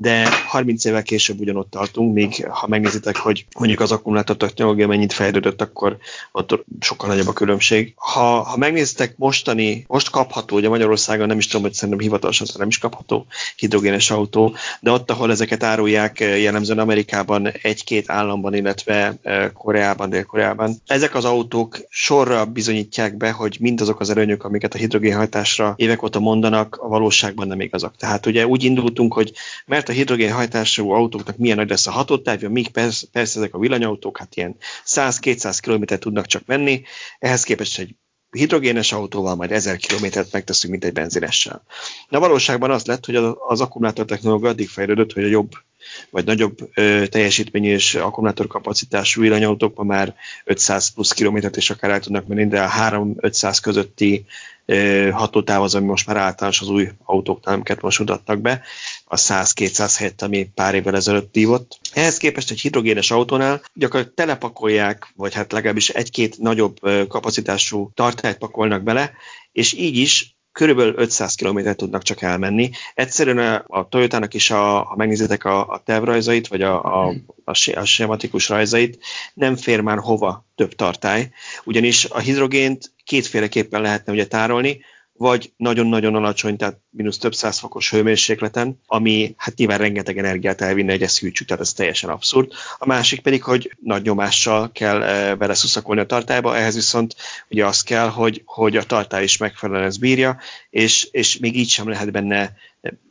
de 30 évvel később ugyanott tartunk, még ha megnézitek, hogy mondjuk az akkumulátor technológia mennyit fejlődött, akkor ott sokkal nagyobb a különbség. Ha, ha megnézitek mostani, most kapható, ugye Magyarországon nem is tudom, hogy szerintem hivatalosan nem is kapható hidrogénes autó, de ott, ahol ezeket árulják, jellemzően Amerikában egy-két államban, illetve eh, Koreában, Dél-Koreában. Ezek az autók sorra bizonyítják be, hogy mindazok az előnyök, amiket a hidrogénhajtásra évek óta mondanak, a valóságban nem igazak. Tehát ugye úgy indultunk, hogy mert a hidrogénhajtású autóknak milyen nagy lesz a hatótávja, míg persze, persze ezek a villanyautók hát ilyen 100-200 km tudnak csak menni, ehhez képest egy hidrogénes autóval majd 1000 kilométert megteszünk, mint egy benzinessel. De valóságban az lett, hogy az akkumulátor technológia addig fejlődött, hogy a jobb vagy nagyobb ö, teljesítményű és akkumulátorkapacitású villanyautók már 500 plusz kilométert is akár el tudnak menni, de a 3-500 közötti hatótáv az, ami most már általános az új autóknál, amiket most mutatnak be, a 100-200 helyett, ami pár évvel ezelőtt hívott. Ehhez képest egy hidrogénes autónál gyakorlatilag telepakolják, vagy hát legalábbis egy-két nagyobb kapacitású tartályt pakolnak bele, és így is körülbelül 500 km tudnak csak elmenni. Egyszerűen a, a Toyotának is, a, ha megnézitek a, a tervrajzait, vagy a, a, a, a sematikus rajzait, nem fér már hova több tartály, ugyanis a hidrogént kétféleképpen lehetne ugye tárolni, vagy nagyon-nagyon alacsony, tehát mínusz több száz fokos hőmérsékleten, ami hát nyilván rengeteg energiát elvinne, egy ezt tehát ez teljesen abszurd. A másik pedig, hogy nagy nyomással kell e, vele szuszakolni a tartályba, ehhez viszont ugye az kell, hogy, hogy a tartály is megfelelően ezt bírja, és, és még így sem lehet benne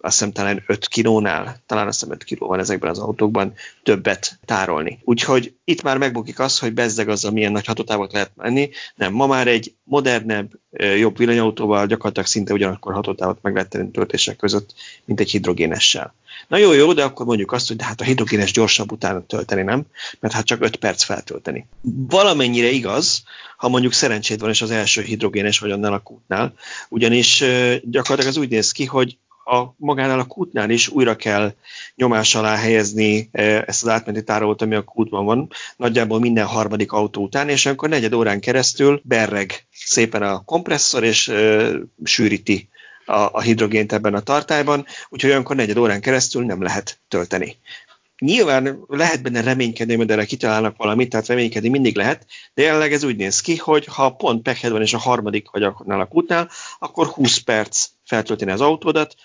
azt hiszem talán 5 kilónál, talán azt hiszem 5 kiló van ezekben az autókban többet tárolni. Úgyhogy itt már megbukik az, hogy bezzeg azzal milyen nagy hatótávot lehet menni. Nem, ma már egy modernebb, jobb villanyautóval gyakorlatilag szinte ugyanakkor hatótávot meg lehet tenni töltések között, mint egy hidrogénessel. Na jó, jó, de akkor mondjuk azt, hogy de hát a hidrogénes gyorsabb utána tölteni, nem? Mert hát csak 5 perc feltölteni. Valamennyire igaz, ha mondjuk szerencséd van, és az első hidrogénes vagy annál a kútnál, ugyanis gyakorlatilag az úgy néz ki, hogy a magánál a kútnál is újra kell nyomás alá helyezni ezt az átmeneti tárolót, ami a kútban van, nagyjából minden harmadik autó után, és akkor negyed órán keresztül berreg szépen a kompresszor, és e, sűríti a, a hidrogént ebben a tartályban, úgyhogy olyankor negyed órán keresztül nem lehet tölteni. Nyilván lehet benne reménykedni, hogy erre kitalálnak valamit, tehát reménykedni mindig lehet, de jelenleg ez úgy néz ki, hogy ha pont pekhed van és a harmadik vagy a kútnál, akkor 20 perc feltölteni az autódat,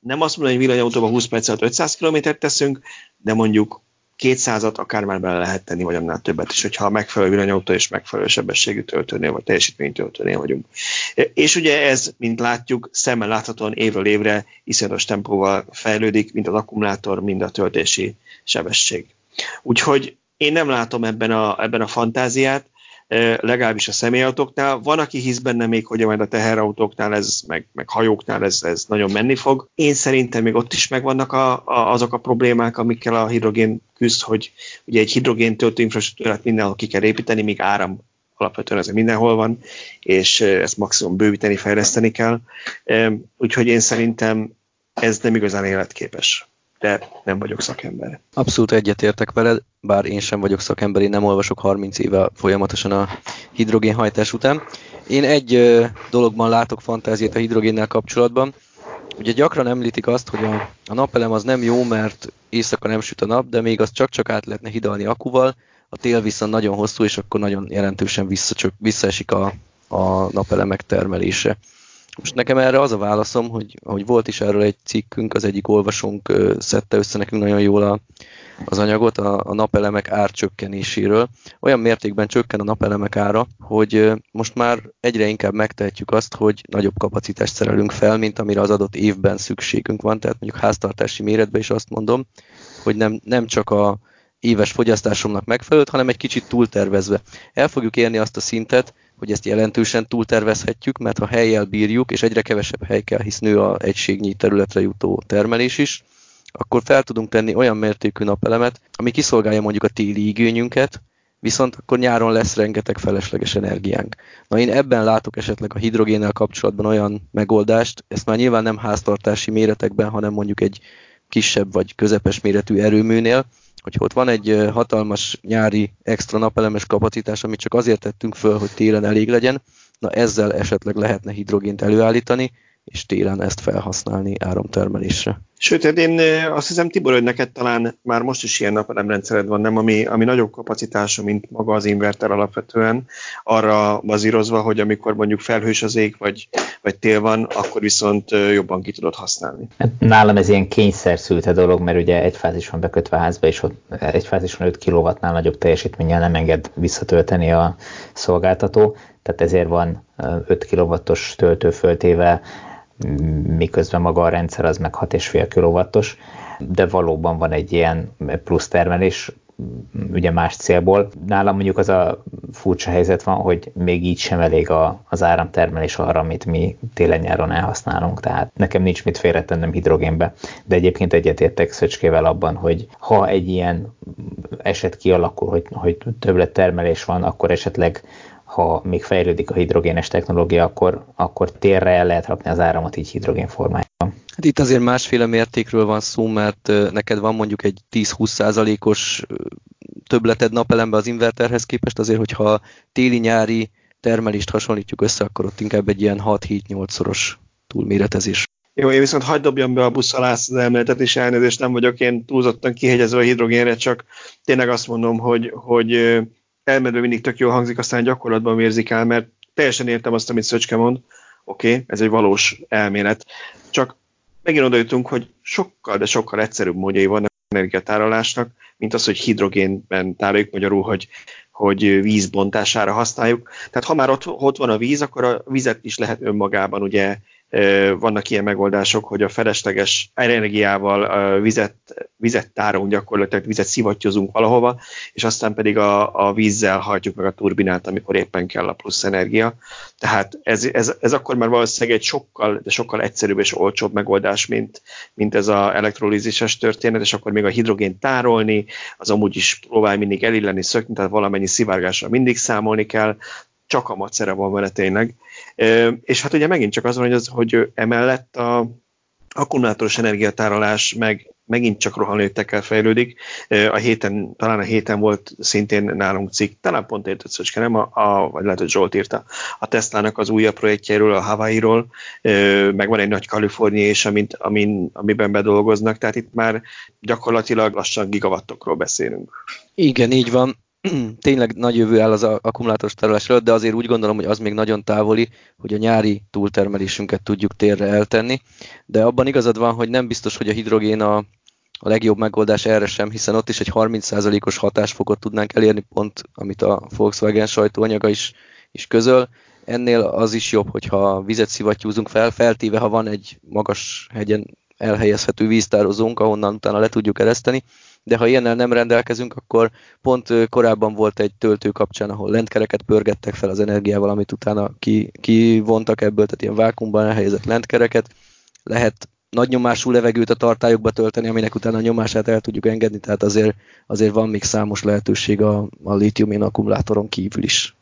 nem azt mondom, hogy villanyautóban 20 perc alatt 500 km teszünk, de mondjuk 200-at akár már bele lehet tenni, vagy annál többet is, hogyha megfelelő villanyautó és megfelelő sebességű töltőnél, vagy teljesítmény töltőnél vagyunk. És ugye ez, mint látjuk, szemmel láthatóan évről évre iszonyatos tempóval fejlődik, mint az akkumulátor, mind a töltési sebesség. Úgyhogy én nem látom ebben a, ebben a fantáziát, legalábbis a személyautóknál. Van, aki hisz benne még, hogy majd a teherautóknál, ez, meg, meg hajóknál ez, ez nagyon menni fog. Én szerintem még ott is megvannak a, a, azok a problémák, amikkel a hidrogén küzd, hogy ugye egy hidrogén töltő infrastruktúrát mindenhol ki kell építeni, míg áram alapvetően ez mindenhol van, és ezt maximum bővíteni, fejleszteni kell. Úgyhogy én szerintem ez nem igazán életképes de nem vagyok szakember. Abszolút egyetértek veled, bár én sem vagyok szakember, én nem olvasok 30 éve folyamatosan a hidrogénhajtás után. Én egy dologban látok fantáziát a hidrogénnel kapcsolatban. Ugye gyakran említik azt, hogy a, a napelem az nem jó, mert éjszaka nem süt a nap, de még az csak-csak át lehetne hidalni akuval, a tél viszont nagyon hosszú, és akkor nagyon jelentősen visszacsök, visszaesik a, a napelemek termelése. Most nekem erre az a válaszom, hogy, hogy volt is erről egy cikkünk, az egyik olvasónk szedte össze nekünk nagyon jól a, az anyagot a, a napelemek árcsökkenéséről. Olyan mértékben csökken a napelemek ára, hogy most már egyre inkább megtehetjük azt, hogy nagyobb kapacitást szerelünk fel, mint amire az adott évben szükségünk van. Tehát mondjuk háztartási méretben is azt mondom, hogy nem, nem csak a éves fogyasztásomnak megfelelőt, hanem egy kicsit túltervezve. El fogjuk érni azt a szintet, hogy ezt jelentősen túltervezhetjük, mert ha helyjel bírjuk, és egyre kevesebb hely kell, hisz nő a egységnyi területre jutó termelés is, akkor fel tudunk tenni olyan mértékű napelemet, ami kiszolgálja mondjuk a téli igényünket, viszont akkor nyáron lesz rengeteg felesleges energiánk. Na én ebben látok esetleg a hidrogénnel kapcsolatban olyan megoldást, ezt már nyilván nem háztartási méretekben, hanem mondjuk egy kisebb vagy közepes méretű erőműnél, hogy ott van egy hatalmas nyári extra napelemes kapacitás, amit csak azért tettünk föl, hogy télen elég legyen, na ezzel esetleg lehetne hidrogént előállítani, és télen ezt felhasználni áramtermelésre. Sőt, hát én azt hiszem, Tibor, hogy neked talán már most is ilyen napelemrendszered van, nem? Ami, ami nagyobb kapacitású, mint maga az inverter alapvetően, arra bazírozva, hogy amikor mondjuk felhős az ég, vagy, vagy tél van, akkor viszont jobban ki tudod használni. Hát nálam ez ilyen kényszer szülte dolog, mert ugye egy fázis van bekötve a házba, és ott egy fázis van 5 kW-nál nagyobb teljesítménnyel nem enged visszatölteni a szolgáltató, tehát ezért van 5 kW-os töltő föltéve miközben maga a rendszer az meg 6,5 kW-os, de valóban van egy ilyen plusz termelés, ugye más célból. Nálam mondjuk az a furcsa helyzet van, hogy még így sem elég a, az áramtermelés arra, amit mi télen-nyáron elhasználunk, tehát nekem nincs mit félretennem hidrogénbe. De egyébként egyetértek Szöcskével abban, hogy ha egy ilyen eset kialakul, hogy, hogy többlet termelés van, akkor esetleg ha még fejlődik a hidrogénes technológia, akkor, akkor térre el lehet rakni az áramot így hidrogén formájában. Hát itt azért másféle mértékről van szó, mert neked van mondjuk egy 10-20 százalékos többleted napelembe az inverterhez képest, azért hogyha téli-nyári termelést hasonlítjuk össze, akkor ott inkább egy ilyen 6-7-8 szoros túlméretezés. Jó, én viszont hagyd dobjam be a busz alá az elméletet, és elnézést nem vagyok én túlzottan kihegyezve a hidrogénre, csak tényleg azt mondom, hogy, hogy elmenve mindig tök jól hangzik, aztán gyakorlatban vérzik el, mert teljesen értem azt, amit Szöcske mond, oké, okay, ez egy valós elmélet, csak megint oda jutunk, hogy sokkal, de sokkal egyszerűbb módjai vannak energiatárolásnak, mint az, hogy hidrogénben tároljuk, magyarul, hogy, hogy vízbontására használjuk. Tehát ha már ott, ott van a víz, akkor a vizet is lehet önmagában ugye vannak ilyen megoldások, hogy a felesleges energiával vizet, vizet tárolunk gyakorlatilag, vizet szivattyozunk valahova, és aztán pedig a, a vízzel hajtjuk meg a turbinát, amikor éppen kell a plusz energia. Tehát ez, ez, ez akkor már valószínűleg egy sokkal, de sokkal egyszerűbb és olcsóbb megoldás, mint, mint ez az elektrolízises történet, és akkor még a hidrogén tárolni, az amúgy is próbál mindig elilleni, szökni, tehát valamennyi szivárgással mindig számolni kell, csak a macera van vele tényleg. És hát ugye megint csak az van, hogy, az, hogy emellett a akkumulátoros energiatárolás meg megint csak rohanlőttekkel fejlődik. A héten, talán a héten volt szintén nálunk cikk, talán pont értett Szöcske, nem? A, a, vagy lehet, hogy Zsolt írta. A Teslának az újabb projektjéről, a Hawaii-ról, meg van egy nagy Kalifornia és amint, amin, amiben bedolgoznak, tehát itt már gyakorlatilag lassan gigawattokról beszélünk. Igen, így van. tényleg nagy jövő áll az akkumulátoros tárolás de azért úgy gondolom, hogy az még nagyon távoli, hogy a nyári túltermelésünket tudjuk térre eltenni. De abban igazad van, hogy nem biztos, hogy a hidrogén a, a legjobb megoldás erre sem, hiszen ott is egy 30%-os hatásfokot tudnánk elérni, pont amit a Volkswagen sajtóanyaga is, is közöl. Ennél az is jobb, hogyha vizet szivattyúzunk fel, feltéve, ha van egy magas hegyen elhelyezhető víztározónk, ahonnan utána le tudjuk ereszteni, de ha ilyennel nem rendelkezünk, akkor pont korábban volt egy töltő kapcsán, ahol lentkereket pörgettek fel az energiával, amit utána ki, kivontak ebből, tehát ilyen vákumban elhelyezett lentkereket. Lehet nagy nyomású levegőt a tartályokba tölteni, aminek utána a nyomását el tudjuk engedni, tehát azért, azért van még számos lehetőség a, a litium akkumulátoron kívül is.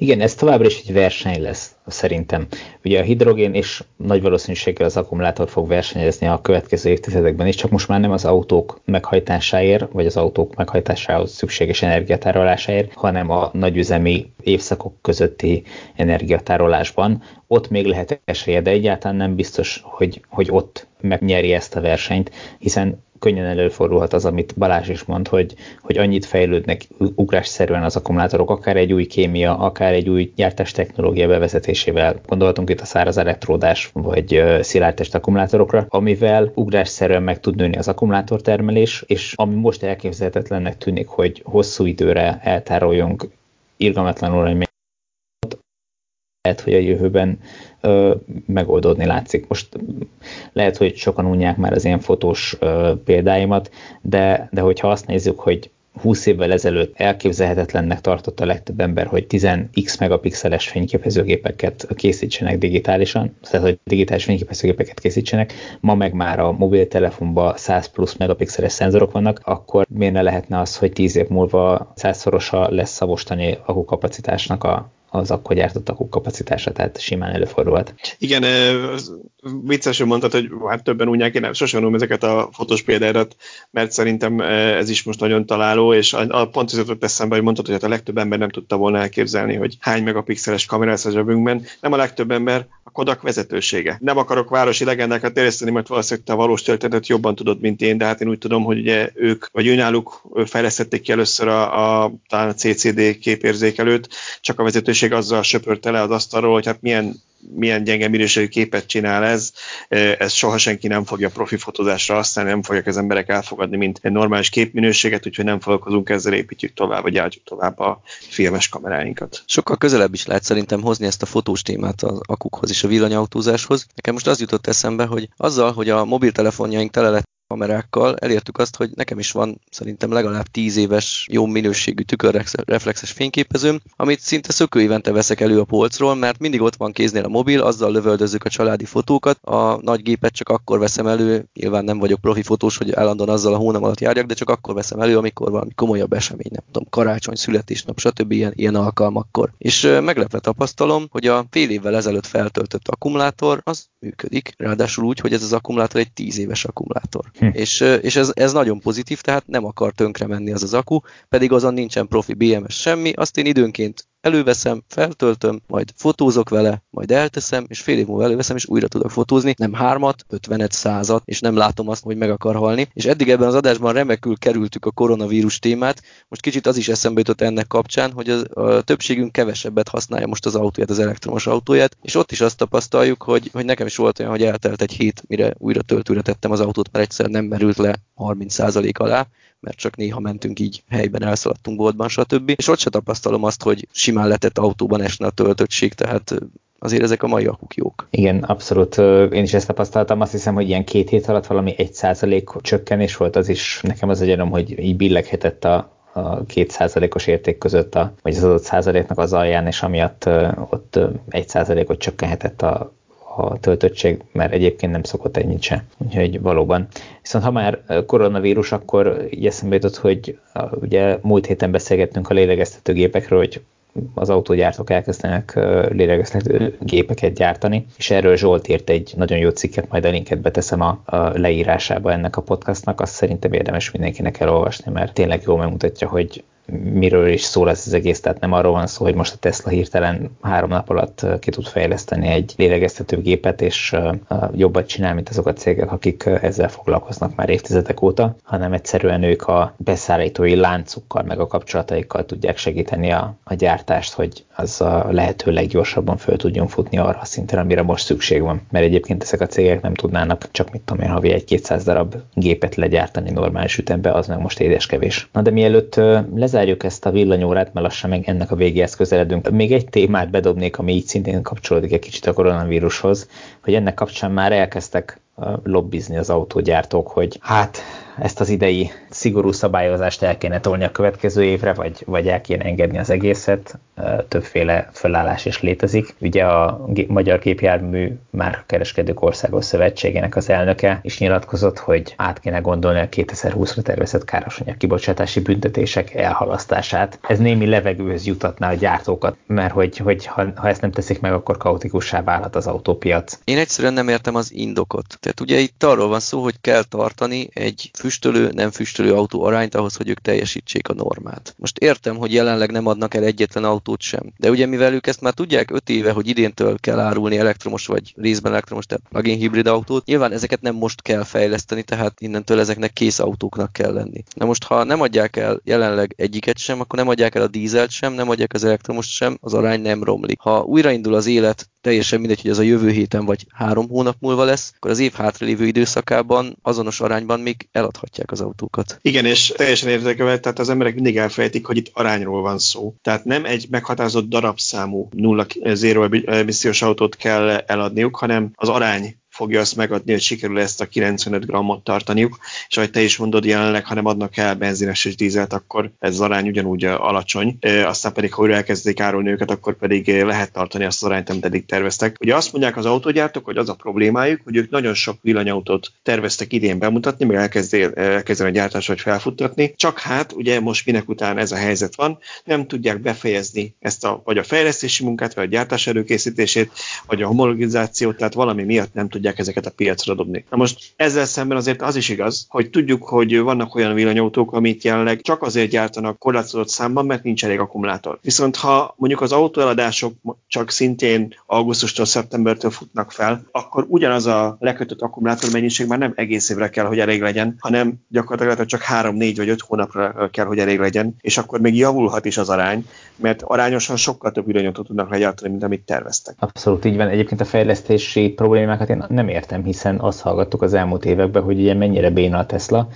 Igen, ez továbbra is egy verseny lesz, szerintem. Ugye a hidrogén és nagy valószínűséggel az akkumulátor fog versenyezni a következő évtizedekben is, csak most már nem az autók meghajtásáért, vagy az autók meghajtásához szükséges energiatárolásáért, hanem a nagyüzemi évszakok közötti energiatárolásban. Ott még lehet esélye, de egyáltalán nem biztos, hogy, hogy ott megnyeri ezt a versenyt, hiszen könnyen előfordulhat az, amit Balázs is mond, hogy, hogy annyit fejlődnek ugrásszerűen az akkumulátorok, akár egy új kémia, akár egy új gyártás technológia bevezetésével, gondolhatunk itt a száraz elektródás vagy szilárdtest akkumulátorokra, amivel ugrásszerűen meg tud nőni az akkumulátortermelés, és ami most elképzelhetetlennek tűnik, hogy hosszú időre eltároljunk. Irgalmatlanul egy lehet, hogy a jövőben ö, megoldódni látszik. Most lehet, hogy sokan unják már az ilyen fotós ö, példáimat, de, de hogyha azt nézzük, hogy 20 évvel ezelőtt elképzelhetetlennek tartott a legtöbb ember, hogy 10x megapixeles fényképezőgépeket készítsenek digitálisan, tehát hogy digitális fényképezőgépeket készítsenek, ma meg már a mobiltelefonban 100 plusz megapixeles szenzorok vannak, akkor miért ne lehetne az, hogy 10 év múlva 100-szorosa lesz a mostani akukapacitásnak a, az akkor gyártott akuk kapacitása, tehát simán előfordulhat. Igen, viccesen mondtad, hogy hát többen unják, én sosem mondom ezeket a fotós példádat, mert szerintem ez is most nagyon találó, és a, a pont jutott eszembe, hogy mondtad, hogy hát a legtöbb ember nem tudta volna elképzelni, hogy hány megapixeles kamera lesz a zsebünkben. Nem a legtöbb ember, a Kodak vezetősége. Nem akarok városi legendákat terjeszteni, mert valószínűleg te a valós történetet jobban tudod, mint én, de hát én úgy tudom, hogy ugye ők, vagy őnáluk fejlesztették ki először a, a, talán a CCD képérzékelőt, csak a vezetőség azzal söpörte le az asztalról, hogy hát milyen milyen gyenge minőségű képet csinál ez, ez soha senki nem fogja profi fotózásra használni, nem fogják az emberek elfogadni, mint egy normális képminőséget, úgyhogy nem foglalkozunk ezzel, építjük tovább, vagy gyártjuk tovább a filmes kameráinkat. Sokkal közelebb is lehet szerintem hozni ezt a fotós témát az akukhoz és a villanyautózáshoz. Nekem most az jutott eszembe, hogy azzal, hogy a mobiltelefonjaink tele lett kamerákkal elértük azt, hogy nekem is van szerintem legalább 10 éves jó minőségű tükörreflexes fényképezőm, amit szinte szökőévente veszek elő a polcról, mert mindig ott van kéznél a mobil, azzal lövöldözzük a családi fotókat. A nagy gépet csak akkor veszem elő, nyilván nem vagyok profi fotós, hogy állandóan azzal a hónam alatt járjak, de csak akkor veszem elő, amikor valami komolyabb esemény, nem tudom, karácsony, születésnap, stb. ilyen, ilyen alkalmakkor. És meglepve tapasztalom, hogy a fél évvel ezelőtt feltöltött akkumulátor az működik, ráadásul úgy, hogy ez az akkumulátor egy 10 éves akkumulátor. Hm. És, és ez, ez nagyon pozitív, tehát nem akar tönkre menni az az akku, pedig azon nincsen profi BMS semmi, azt én időnként előveszem, feltöltöm, majd fotózok vele, majd elteszem, és fél év múlva előveszem, és újra tudok fotózni, nem hármat, ötvenet, százat, és nem látom azt, hogy meg akar halni. És eddig ebben az adásban remekül kerültük a koronavírus témát, most kicsit az is eszembe jutott ennek kapcsán, hogy a, többségünk kevesebbet használja most az autóját, az elektromos autóját, és ott is azt tapasztaljuk, hogy, hogy nekem is volt olyan, hogy eltelt egy hét, mire újra töltőre tettem az autót, mert egyszer nem merült le 30% alá, mert csak néha mentünk így helyben, elszaladtunk boltban, stb. És ott se tapasztalom azt, hogy simán letett autóban esne a töltöttség, tehát azért ezek a mai akuk jók. Igen, abszolút. Én is ezt tapasztaltam. Azt hiszem, hogy ilyen két hét alatt valami egy százalék csökkenés volt, az is nekem az egyenem, hogy így billeghetett a, a két százalékos érték között, a, vagy az adott százaléknak az alján, és amiatt ott egy százalékot csökkenhetett a, a töltöttség, mert egyébként nem szokott ennyit se. Úgyhogy valóban. Viszont ha már koronavírus, akkor így eszembe jutott, hogy ugye múlt héten beszélgettünk a lélegeztetőgépekről, hogy az autógyártók elkezdenek lélegeztető gépeket gyártani, és erről Zsolt írt egy nagyon jó cikket, majd a linket beteszem a, a leírásába ennek a podcastnak, azt szerintem érdemes mindenkinek elolvasni, mert tényleg jól megmutatja, hogy miről is szól ez az egész, tehát nem arról van szó, hogy most a Tesla hirtelen három nap alatt ki tud fejleszteni egy lélegeztető gépet, és jobbat csinál, mint azok a cégek, akik ezzel foglalkoznak már évtizedek óta, hanem egyszerűen ők a beszállítói láncukkal, meg a kapcsolataikkal tudják segíteni a, a gyártást, hogy az a lehető leggyorsabban föl tudjon futni arra a szinten, amire most szükség van. Mert egyébként ezek a cégek nem tudnának csak mit tudom én, havi egy 200 darab gépet legyártani normális ütembe, az meg most édes kevés. Na de mielőtt lezár lezárjuk ezt a villanyórát, mert lassan meg ennek a végéhez közeledünk. Még egy témát bedobnék, ami így szintén kapcsolódik egy kicsit a koronavírushoz, hogy ennek kapcsán már elkezdtek lobbizni az autógyártók, hogy hát ezt az idei szigorú szabályozást el kéne tolni a következő évre, vagy, vagy el kéne engedni az egészet. Többféle felállás is létezik. Ugye a Magyar Képjármű már kereskedők országos szövetségének az elnöke is nyilatkozott, hogy át kéne gondolni a 2020-ra tervezett károsanyag kibocsátási büntetések elhalasztását. Ez némi levegőhöz jutatná a gyártókat, mert hogy, hogy ha, ha ezt nem teszik meg, akkor kaotikussá válhat az autópiac. Én egyszerűen nem értem az indokot. Tehát ugye itt arról van szó, hogy kell tartani egy füstölő, nem füstölő autó arányt ahhoz, hogy ők teljesítsék a normát. Most értem, hogy jelenleg nem adnak el egyetlen autót sem, de ugye mivel ők ezt már tudják 5 éve, hogy idéntől kell árulni elektromos vagy részben elektromos, tehát plug-in hibrid autót, nyilván ezeket nem most kell fejleszteni, tehát innentől ezeknek kész autóknak kell lenni. Na most, ha nem adják el jelenleg egyiket sem, akkor nem adják el a dízelt sem, nem adják az elektromos sem, az arány nem romlik. Ha újraindul az élet, teljesen mindegy, hogy ez a jövő héten vagy három hónap múlva lesz, akkor az év hátralévő időszakában azonos arányban még eladhatják az autókat. Igen, és teljesen érdekel, tehát az emberek mindig elfejtik, hogy itt arányról van szó. Tehát nem egy meghatározott darabszámú nulla zéro emissziós autót kell eladniuk, hanem az arány fogja azt megadni, hogy sikerül ezt a 95 grammot tartaniuk, és ahogy te is mondod, jelenleg, ha nem adnak el benzines és dízelt, akkor ez az arány ugyanúgy alacsony, aztán pedig, ha újra elkezdik árulni őket, akkor pedig lehet tartani azt az arányt, amit eddig terveztek. Ugye azt mondják az autógyártók, hogy az a problémájuk, hogy ők nagyon sok villanyautót terveztek idén bemutatni, még elkezdeni a gyártás vagy felfuttatni, csak hát ugye most minek után ez a helyzet van, nem tudják befejezni ezt a, vagy a fejlesztési munkát, vagy a gyártás előkészítését, vagy a homologizációt, tehát valami miatt nem tudják tudják ezeket a piacra dobni. Na most ezzel szemben azért az is igaz, hogy tudjuk, hogy vannak olyan villanyautók, amit jelenleg csak azért gyártanak korlátozott számban, mert nincs elég akkumulátor. Viszont ha mondjuk az autóeladások csak szintén augusztustól szeptembertől futnak fel, akkor ugyanaz a lekötött akkumulátor mennyiség már nem egész évre kell, hogy elég legyen, hanem gyakorlatilag csak 3, 4 vagy 5 hónapra kell, hogy elég legyen, és akkor még javulhat is az arány, mert arányosan sokkal több villanyautót tudnak legyártani, mint amit terveztek. Abszolút így van. Egyébként a fejlesztési problémákat én nem értem, hiszen azt hallgattuk az elmúlt években, hogy ugye mennyire béna a Tesla,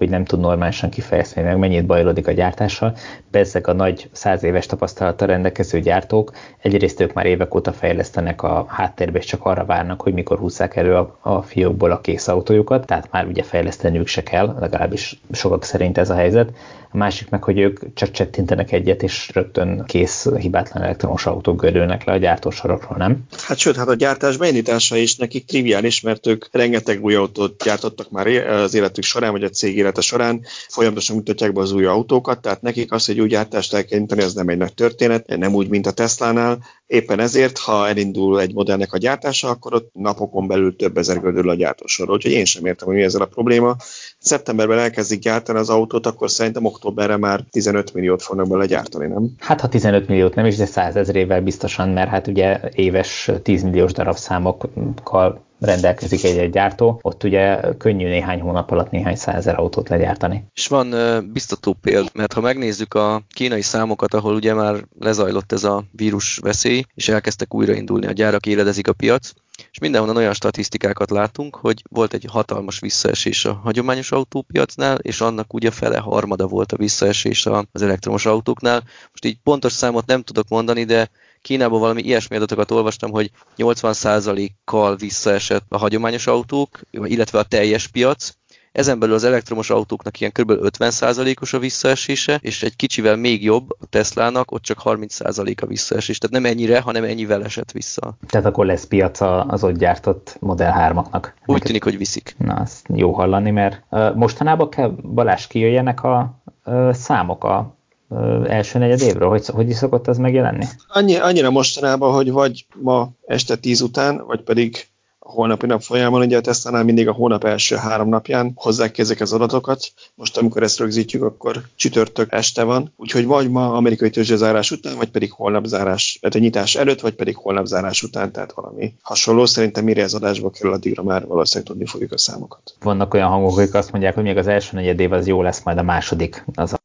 hogy nem tud normálisan kifejezni meg, mennyit bajlódik a gyártással. Bezzeg a nagy száz éves tapasztalattal rendelkező gyártók egyrészt ők már évek óta fejlesztenek a háttérbe, és csak arra várnak, hogy mikor húzzák elő a, a fiókból a kész autójukat, tehát már ugye fejleszteniük se kell, legalábbis sokak szerint ez a helyzet a másik meg, hogy ők csak csettintenek egyet, és rögtön kész hibátlan elektromos autók görülnek le a gyártósorokról, nem? Hát sőt, hát a gyártás beindítása is nekik triviális, mert ők rengeteg új autót gyártottak már az életük során, vagy a cég élete során, folyamatosan mutatják be az új autókat, tehát nekik az, hogy új gyártást elkezdeni, ez nem egy nagy történet, nem úgy, mint a Tesla-nál, Éppen ezért, ha elindul egy modellnek a gyártása, akkor ott napokon belül több ezer gödül a gyártósorról. Úgyhogy én sem értem, hogy mi ezzel a probléma. Szeptemberben elkezdik gyártani az autót, akkor szerintem októberre már 15 milliót fognak bele gyártani, nem? Hát ha 15 milliót nem is, de 100 ezrével biztosan, mert hát ugye éves 10 milliós darabszámokkal rendelkezik egy-egy gyártó, ott ugye könnyű néhány hónap alatt néhány százezer autót legyártani. És van biztató példa, mert ha megnézzük a kínai számokat, ahol ugye már lezajlott ez a vírus veszély, és elkezdtek újraindulni a gyárak, éledezik a piac, és mindenhonnan olyan statisztikákat látunk, hogy volt egy hatalmas visszaesés a hagyományos autópiacnál, és annak ugye fele harmada volt a visszaesés az elektromos autóknál. Most így pontos számot nem tudok mondani, de Kínában valami ilyesmi adatokat olvastam, hogy 80%-kal visszaesett a hagyományos autók, illetve a teljes piac, ezen belül az elektromos autóknak ilyen kb. 50%-os a visszaesése, és egy kicsivel még jobb a Teslának, ott csak 30% a visszaesés. Tehát nem ennyire, hanem ennyivel esett vissza. Tehát akkor lesz piaca az ott gyártott Model 3-aknak. Úgy tűnik, hogy viszik. Na, azt jó hallani, mert uh, mostanában kell Balázs kijöjjenek a uh, számok a első negyed évről? Hogy, hogy is szokott ez megjelenni? Annyi, annyira mostanában, hogy vagy ma este tíz után, vagy pedig holnapi nap folyamán, ugye a Tesla-nál mindig a hónap első három napján hozzák ki ezek az adatokat. Most, amikor ezt rögzítjük, akkor csütörtök este van, úgyhogy vagy ma amerikai tőzsdezárás után, vagy pedig holnap zárás, tehát a nyitás előtt, vagy pedig holnap zárás után, tehát valami hasonló. Szerintem mire ez adásba kerül, addigra már valószínűleg tudni fogjuk a számokat. Vannak olyan hangok, akik azt mondják, hogy még az első negyed év az jó lesz, majd a második az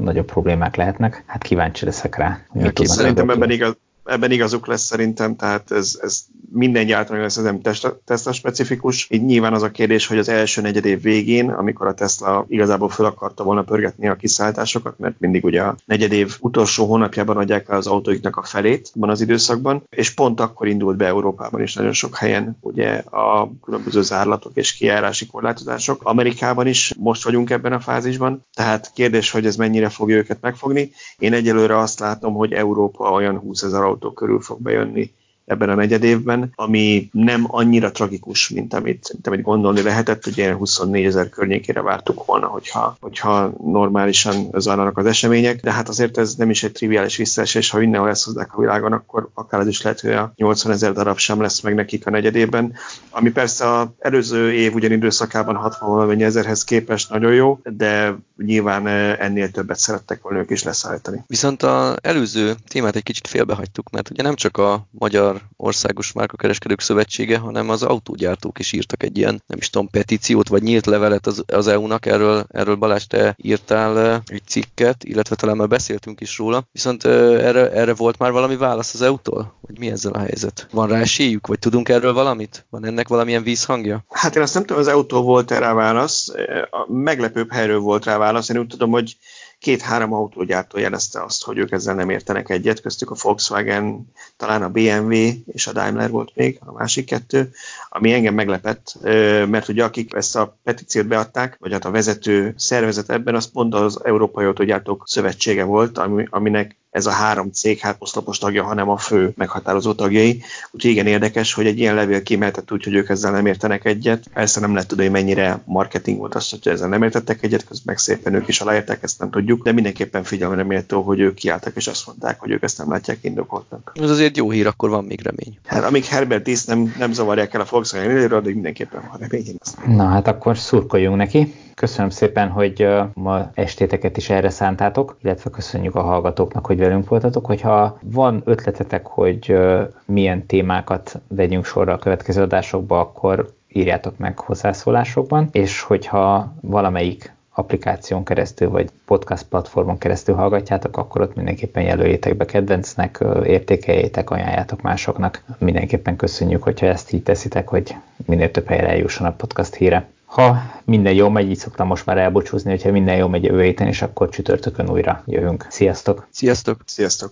nagyobb problémák lehetnek. Hát kíváncsi leszek rá. Ja, szerintem ebben igaz, ebben igazuk lesz szerintem, tehát ez, ez minden gyártónak lesz, ez nem Tesla specifikus. Így nyilván az a kérdés, hogy az első negyed év végén, amikor a Tesla igazából fel akarta volna pörgetni a kiszállításokat, mert mindig ugye a negyed év utolsó hónapjában adják el az autóiknak a felét van az időszakban, és pont akkor indult be Európában is nagyon sok helyen ugye a különböző zárlatok és kijárási korlátozások. Amerikában is most vagyunk ebben a fázisban, tehát kérdés, hogy ez mennyire fogja őket megfogni. Én egyelőre azt látom, hogy Európa olyan 20 ezer autó körül fog bejönni ebben a negyed évben, ami nem annyira tragikus, mint amit, mint amit gondolni lehetett, ugye 24 ezer környékére vártuk volna, hogyha, hogyha normálisan zajlanak az események, de hát azért ez nem is egy triviális visszaesés, ha mindenhol ezt hozzák a világon, akkor akár ez is lehet, hogy a 80 ezer darab sem lesz meg nekik a negyedében, ami persze az előző év ugyan időszakában 60 valamennyi ezerhez képest nagyon jó, de nyilván ennél többet szerettek volna ők is leszállítani. Viszont az előző témát egy kicsit félbehagytuk, mert ugye nem csak a magyar Országos Márkakereskedők Szövetsége, hanem az autógyártók is írtak egy ilyen, nem is tudom, petíciót, vagy nyílt levelet az, az EU-nak, erről, erről Balázs, te írtál egy cikket, illetve talán már beszéltünk is róla, viszont erre, erre volt már valami válasz az EU-tól? Vagy mi ezzel a helyzet? Van rá esélyük, vagy tudunk erről valamit? Van ennek valamilyen vízhangja? Hát én azt nem tudom, az EU-tól volt erre válasz, meglepőbb helyről volt rá válasz, én úgy tudom, hogy két-három autógyártó jelezte azt, hogy ők ezzel nem értenek egyet, köztük a Volkswagen, talán a BMW és a Daimler volt még, a másik kettő, ami engem meglepett, mert ugye akik ezt a petíciót beadták, vagy hát a vezető szervezet ebben, az pont az Európai Autógyártók Szövetsége volt, aminek ez a három cég hát oszlopos tagja, hanem a fő meghatározó tagjai. Úgyhogy igen érdekes, hogy egy ilyen levél kimehetett úgy, hogy ők ezzel nem értenek egyet. Persze nem lehet tudni, hogy mennyire marketing volt az, hogy ezzel nem értettek egyet, közben meg szépen ők is aláértek, ezt nem tudjuk, de mindenképpen figyelemre méltó, hogy ők kiálltak és azt mondták, hogy ők ezt nem látják indokoltnak. Ez azért jó hír, akkor van még remény. Hát amíg Herbert Disz nem, nem zavarják el a Volkswagen addig mindenképpen van remény. Na hát akkor szurkoljunk neki. Köszönöm szépen, hogy ma estéteket is erre szántátok, illetve köszönjük a hallgatóknak, hogy velünk voltatok. Hogyha van ötletetek, hogy milyen témákat vegyünk sorra a következő adásokba, akkor írjátok meg hozzászólásokban, és hogyha valamelyik applikáción keresztül, vagy podcast platformon keresztül hallgatjátok, akkor ott mindenképpen jelöljétek be kedvencnek, értékeljétek, ajánljátok másoknak. Mindenképpen köszönjük, hogyha ezt így teszitek, hogy minél több helyre eljusson a podcast híre. Ha minden jó megy, így szoktam most már elbúcsúzni, hogyha minden jó megy jövő héten, és akkor csütörtökön újra jövünk. Sziasztok! Sziasztok! Sziasztok!